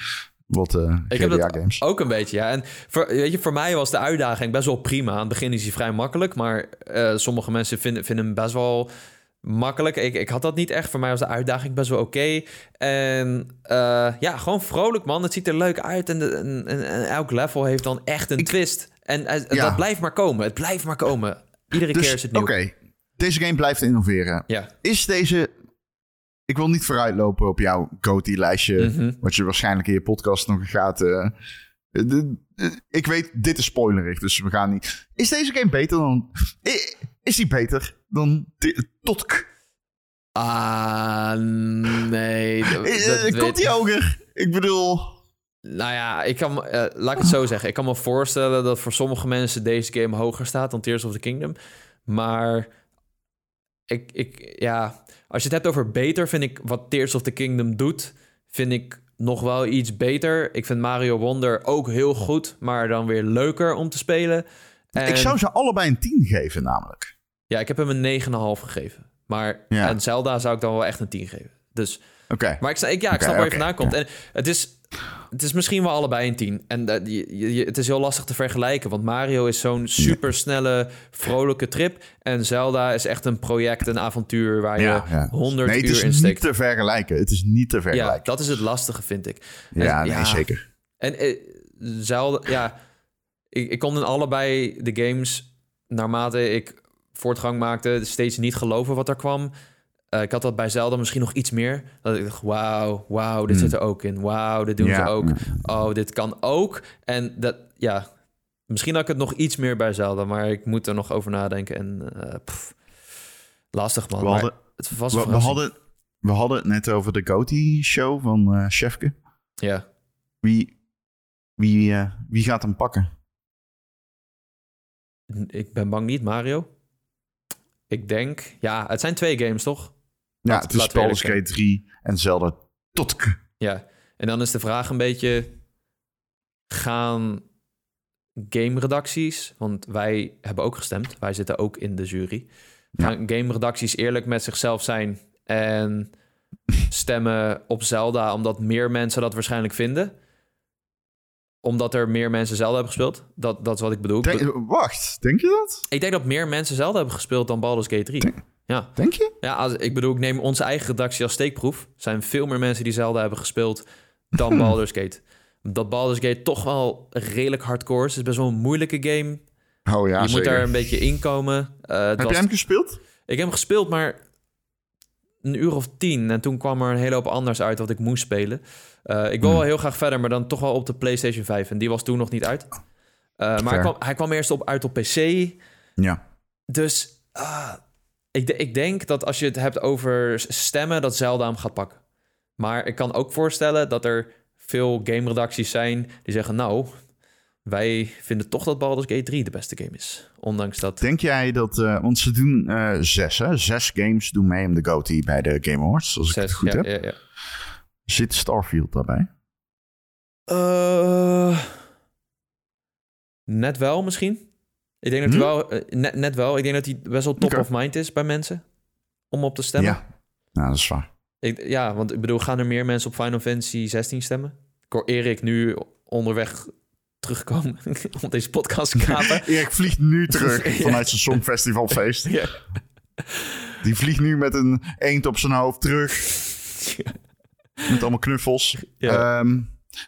wat eh Ik heb dat games. ook een beetje, ja. En voor, weet je, voor mij was de uitdaging best wel prima. Aan het begin is hij vrij makkelijk, maar eh, sommige mensen vinden, vinden hem best wel makkelijk. Ik, ik had dat niet echt. Voor mij was de uitdaging best wel oké. En eh, ja, gewoon vrolijk, man. Het ziet er leuk uit en, de, en, en- en elk level heeft dan echt een twist. En eh, Ja. dat blijft maar komen. Het blijft maar komen. Iedere Dus, keer is het nieuw. Oké, deze game blijft innoveren. Ja. Is deze... Ik wil niet vooruitlopen op jouw GOTY-lijstje, Mhm. wat je waarschijnlijk in je podcast nog gaat... eh, de- de- ik weet, dit is spoilerig, dus we gaan niet... Is deze game beter dan... Is die beter dan Totk? Ah, nee. dat- dat Eh, weet- Komt die hoger? Ik bedoel... Nou ja, ik kan, eh, laat ik het zo zeggen. Ik kan me voorstellen dat voor sommige mensen deze game hoger staat dan Tears of the Kingdom. Maar ik, ik, ja, als je het hebt over beter, vind ik wat Tears of the Kingdom doet, vind ik nog wel iets beter. Ik vind Mario Wonder ook heel goed, maar dan weer leuker om te spelen. En, Ik zou ze allebei een 10 geven, namelijk. Ja, ik heb hem een 9,5 gegeven. Maar Ja. en Zelda zou ik dan wel echt een 10 geven. Dus Oké. maar ik, ik, ja, ik snap waar je oké, vandaan komt. En het is, het is misschien wel allebei een 10. En dat- je, het is heel lastig te vergelijken. Want Mario is zo'n supersnelle, vrolijke trip. En Zelda is echt een project, een avontuur waar je Ja, ja. 100 Nee, het uur is in niet steekt. te vergelijken. Het is niet te Ja, vergelijken. dat is het lastige, vind ik. Ja, nee, ja. zeker. En eh, Zelda, ja, ik, ik kon in allebei de games, naarmate ik voortgang maakte, steeds niet geloven wat er kwam. Eh, ik had dat bij Zelda misschien nog iets meer. Dat ik dacht, wauw, wauw, dit Hmm. zit er ook in. Wauw, dit doen Ja, ze ook. Oh, dit kan ook. En dat, ja, misschien had ik het nog iets meer bij Zelda, maar ik moet er nog over nadenken. En eh, pff, lastig man. We hadden, het was we, hadden, we hadden het net over de Goatee-show van eh Chefke. Ja. Wie, wie, wie gaat hem pakken? Ik ben bang niet, Mario. Ik denk, ja, het zijn twee games, toch? Ja, het is Baldur's Gate 3 en Zelda Totk. Ja, en dan is de vraag een beetje: gaan game-redacties, want wij hebben ook gestemd, wij zitten ook in de jury, Ja. gaan game-redacties eerlijk met zichzelf zijn en stemmen op Zelda omdat meer mensen dat waarschijnlijk vinden? Omdat er meer mensen Zelda hebben gespeeld? Dat, dat is wat ik bedoel. Denk- wacht, denk je dat? ik denk dat meer mensen Zelda hebben gespeeld dan Baldur's Gate 3. Ja. Denk je? Ja, als, ik bedoel, ik neem onze eigen redactie als steekproef. Er zijn veel meer mensen die Zelda hebben gespeeld dan Baldur's Gate. Dat Baldur's Gate toch wel redelijk hardcore is. Het is best wel een moeilijke game. Oh ja, je zeker. moet daar een beetje inkomen. Eh, het Heb was- je hem gespeeld? Ik heb hem gespeeld, maar een uur of tien. En toen kwam er een hele hoop anders uit wat ik moest spelen. Eh, ik wil wel heel graag verder, maar dan toch wel op de PlayStation 5. En die was toen nog niet uit. Eh, maar hij kwam, hij kwam eerst op, uit op PC. Ja. Dus ah, ik, ik denk dat als je het hebt over stemmen, dat Zelda hem gaat pakken. Maar ik kan ook voorstellen dat er veel game-redacties zijn die zeggen... nou, wij vinden toch dat Baldur's Gate 3 de beste game is. Ondanks dat... Denk jij dat... eh, want ze doen eh, zes, hè? Zes games doen mee om de GOTY bij de Game Awards. Als ik het goed ja, heb. ja, ja. Zit Starfield daarbij? Eh, net wel misschien. Ik denk dat hij Hm? wel... eh, net, net wel. Ik denk dat hij best wel top of mind is bij mensen. Om op te stemmen. Ja. Nou, dat is waar. Ik, ja, want ik bedoel, gaan er meer mensen op Final Fantasy 16 stemmen? Ik hoor Erik nu onderweg terugkomen om deze podcast te kapen. Erik vliegt nu terug Ja. vanuit zijn Songfestivalfeest. ja. Die vliegt nu met een eend op zijn hoofd terug. Met allemaal knuffels. Ja. Ehm,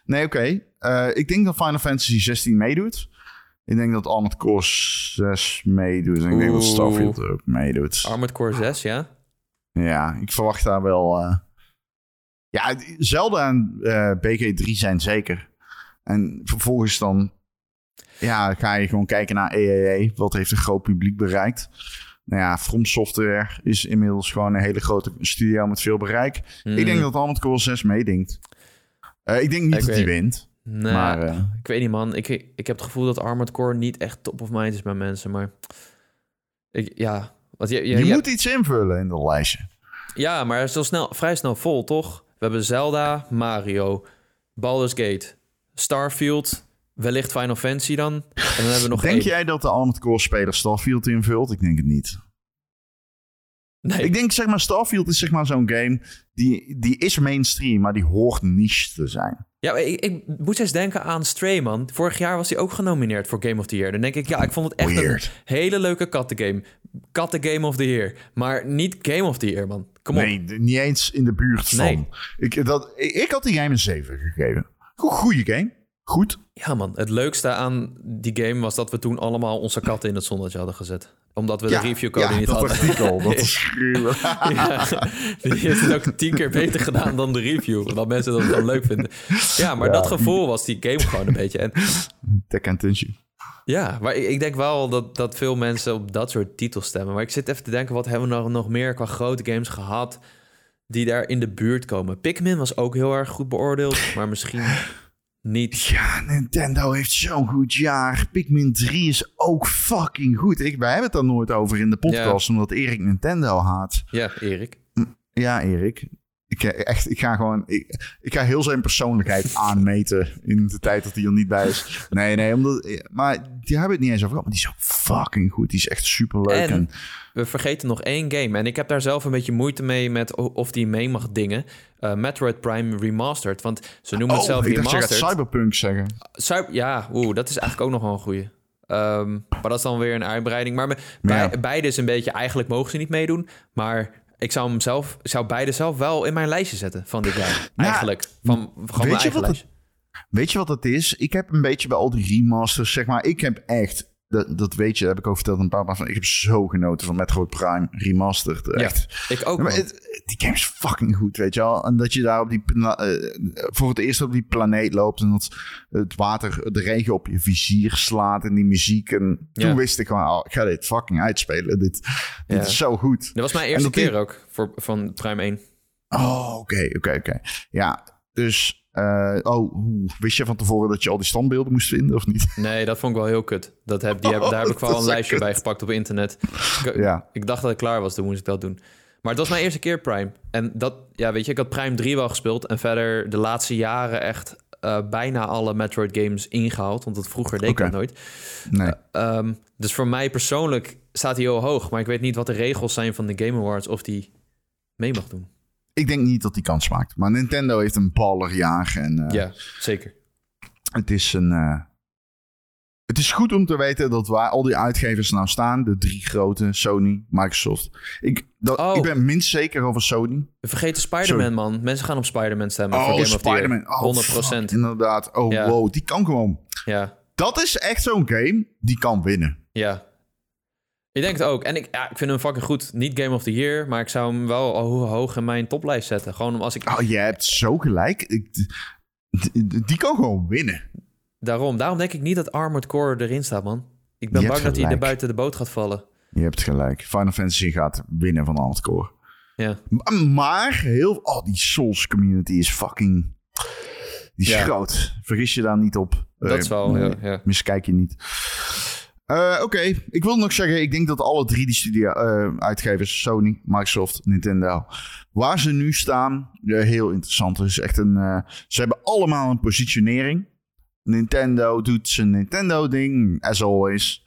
nee, oké. Eh, ik denk dat Final Fantasy 16 meedoet. Ik denk dat Armored Core 6 meedoet. En ik denk dat. Starfield ook meedoet. Armored Core 6, ja? Ja, ik verwacht daar wel... eh, Ja, Zelda en eh, BG3 zijn zeker. En vervolgens dan... Ja, ga je gewoon kijken naar EAA. Wat heeft een groot publiek bereikt? Nou ja, From Software is inmiddels gewoon een hele grote studio met veel bereik. Hmm. Ik denk dat Armored Core 6 meedingt. Eh, ik denk niet Ik dat hij wint. Nee, maar eh, ik weet niet, man. Ik, ik heb het gevoel dat Armored Core niet echt top of mind is bij mensen, maar... Ik, ja, want je, je, je je- moet iets invullen in dat lijstje. ja, maar het is al snel, vrij snel vol, toch? We hebben Zelda, Mario, Baldur's Gate, Starfield, wellicht Final Fantasy dan. En dan hebben we nog Denk één. jij dat de Armored Core speler Starfield invult? Ik denk het niet. Nee, Ik denk zeg maar Starfield is zeg maar zo'n game die, die is mainstream, maar die hoort niche te zijn. Ja, ik, ik moet eens denken aan Stray, man. Vorig jaar was hij ook genomineerd voor Game of the Year. Dan denk ik, ja, ik vond het echt Weird. een hele leuke kattengame. Kattengame of the Year. Maar niet Game of the Year, man. Kom op. Nee, niet eens in de buurt van. Nee. Ik, dat, ik, ik had die game een 7 gegeven. Go- Goeie game. Goed. Ja, man. Het leukste aan die game was dat we toen allemaal onze katten in het zonnetje hadden gezet. Omdat we de reviewcode ja, niet dat hadden. artikel. Dat is gruwelijk. Ja, die heeft het ook tien keer beter gedaan dan de review. Omdat mensen dat gewoon leuk vinden. Ja, maar Ja. dat gevoel was die game gewoon een beetje. En Tech and Tension. Ja, maar ik, ik denk wel dat, dat veel mensen op dat soort titels stemmen. Maar ik zit even te denken, wat hebben we nog, nog meer qua grote games gehad die daar in de buurt komen? Pikmin was ook heel erg goed beoordeeld, maar misschien niet. Ja, Nintendo heeft zo'n goed jaar. Pikmin 3 is ook fucking goed. Ik, wij hebben het daar nooit over in de podcast, omdat Erik Nintendo haat. Ja, Erik. Ja, Erik. Ik, eh, echt, ik ga gewoon. Ik, ik ga heel zijn persoonlijkheid aanmeten in de tijd dat hij er niet bij is. Nee, nee, omdat. eh, Maar die hebben het niet eens over gehad. Maar die is ook fucking goed. Die is echt super leuk. En we vergeten nog één game. En ik heb daar zelf een beetje moeite mee met of die mee mag dingen. Eh, Metroid Prime Remastered. Want ze noemen oh, het zelf ik dacht je gaat Remastered. Cyberpunk zeggen. Cyber- ja, oeh, dat is eigenlijk ook nog wel een goeie. Ehm, maar dat is dan weer een uitbreiding. Maar me- bij, beide is een beetje... Eigenlijk mogen ze niet meedoen. Maar ik zou hem zelf... Zou beide zelf wel in mijn lijstje zetten van dit jaar. Nou, eigenlijk. Van, gewoon weet je wat het-. Weet je wat het is? Ik heb een beetje bij al die remasters, zeg maar. Ik heb echt. Dat, dat weet je, heb ik ook verteld een paar maanden van. Ik heb zo genoten van Metroid Prime Remastered. Echt. Ik ook, maar het- die game is fucking goed, weet je wel. En dat je daar op die, eh, voor het eerst op die planeet loopt en dat het water, de regen op je vizier slaat en die muziek. En toen Ja. wist ik gewoon, oh, ik ga dit fucking uitspelen. Dit, dit Ja. is zo goed. Dat was mijn eerste die- keer ook. Voor, van Prime 1. Oh, oké, oké, oké. Ja, dus, eh, oh, hoe- wist je van tevoren dat je al die standbeelden moest vinden of niet? Nee, dat vond ik wel heel kut. Dat heb, die heb, daar heb ik wel een lijstje kut. bij gepakt op internet. Ik, Ja. ik dacht dat ik klaar was, toen moest ik dat doen. Maar het was mijn eerste keer Prime. En dat, ja, weet je, ik had Prime 3 wel gespeeld. En verder de laatste jaren echt eh, bijna alle Metroid games ingehaald. Want dat vroeger deed ik dat nooit. Nee. Ehm, dus voor mij persoonlijk staat hij heel hoog. Maar ik weet niet wat de regels zijn van de Game Awards of die mee mag doen. Ik denk niet dat die kans maakt. Maar Nintendo heeft een ballerjaar en eh, Ja, zeker. het is een... eh, het is goed om te weten dat waar al die uitgevers nou staan, de drie grote, Sony, Microsoft. Ik, dat, Oh. ik ben minst zeker over Sony. We vergeten Spider-Man, man. Mensen gaan op Spider-Man stemmen Oh. Spider-Man. Oh, 100%. fuck, inderdaad. Oh, Ja. wow. Die kan gewoon. Ja, Dat is echt zo'n game die kan winnen. ja. Ik denk het ook. En ik, ja, ik vind hem fucking goed. Niet Game of the Year, maar ik zou hem wel ho- hoog in mijn toplijst zetten. Gewoon als ik... Oh, je hebt zo gelijk. Ik, die, kan gewoon winnen. Daarom, daarom denk ik niet dat Armored Core erin staat, man. Ik ben Je bang dat hij er buiten de boot gaat vallen. Je hebt gelijk. Final Fantasy gaat winnen van Armored Core. Ja, Ma- Maar heel... Oh, die Souls community is fucking... Die is Ja. groot. Vergis je daar niet op. dat Eh, is wel... Ja, ja. Miskijk je niet. Eh, Oké, ik wil nog zeggen, ik denk dat alle drie die studio eh, uitgevers, Sony, Microsoft, Nintendo, waar ze nu staan, eh, heel interessant. Is echt een, ze hebben allemaal een positionering. Nintendo doet zijn Nintendo-ding, as always.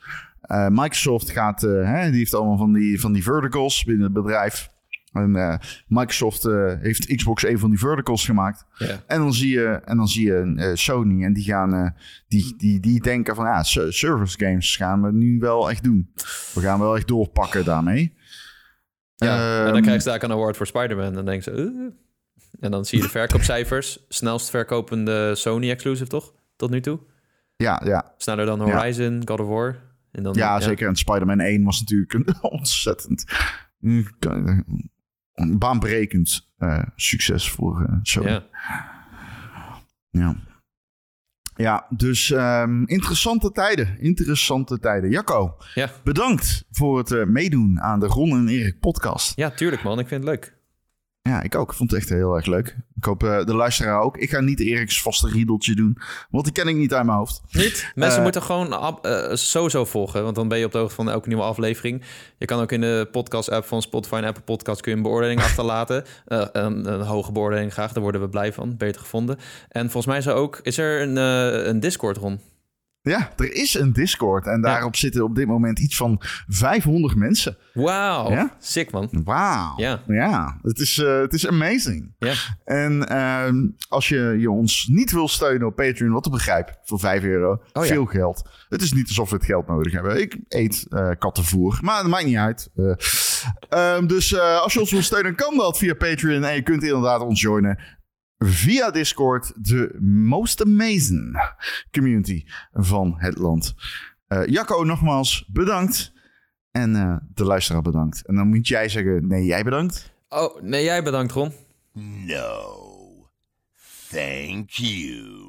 Microsoft gaat, hè, die heeft allemaal van die, van die verticals binnen het bedrijf. En eh, Microsoft eh, heeft Xbox een van die verticals gemaakt. ja. En dan zie je, en dan zie je eh, Sony en die gaan, die, die, die denken van ja, ser- service games gaan we nu wel echt doen. We gaan wel echt doorpakken daarmee. Ja, en Ehm, dan krijgen ze daar een award voor Spider-Man. En dan denken ze... En dan zie je de verkoopcijfers. Snelst verkopende Sony-exclusive, toch? Tot nu toe. Ja, ja, Sneller dan Horizon, God of War. En dan, ja, zeker. En Spider-Man 1 was natuurlijk een ontzettend een baanbrekend eh, succes voor eh, Sony. Ja. Ja. Ja, dus ehm, interessante tijden. Interessante tijden. Jacco, Ja. bedankt voor het eh, meedoen aan de Ron en Erik podcast. ja, tuurlijk man. Ik vind het leuk. Ja, ik ook. Ik vond het echt heel erg leuk. Ik hoop eh, de luisteraar ook. Ik ga niet Eriks vaste riedeltje doen, want die ken ik niet uit mijn hoofd. Niet? Mensen Eh, moeten gewoon ab- eh, sowieso volgen, want dan ben je op de hoogte van elke nieuwe aflevering. Je kan ook in de podcast-app van Spotify en Apple Podcasts kun je een beoordeling achterlaten. Een, een hoge beoordeling graag, daar worden we blij van. Beter gevonden. En volgens mij is er ook, is er een, een Discord, Ron? Ja, er is een Discord en daarop zitten op dit moment iets van 500 mensen. Wauw, Ja? sick man. Wauw. Ja. Ja, het is, eh, het is amazing. Ja, En ehm, als je, je ons niet wil steunen op Patreon, wat ik begrijp, voor 5 euro, Oh ja. veel geld. Het is niet alsof we het geld nodig hebben. Ik eet eh, kattenvoer, maar dat maakt niet uit. Eh, ehm, dus als je ons wil steunen, kan dat via Patreon. En je kunt inderdaad ons joinen via Discord, de most amazing community van het land. Eh, Jacco, nogmaals bedankt. En eh, de luisteraar bedankt. En dan moet jij zeggen, nee, jij bedankt. Oh, nee, jij bedankt Ron. No. Thank you.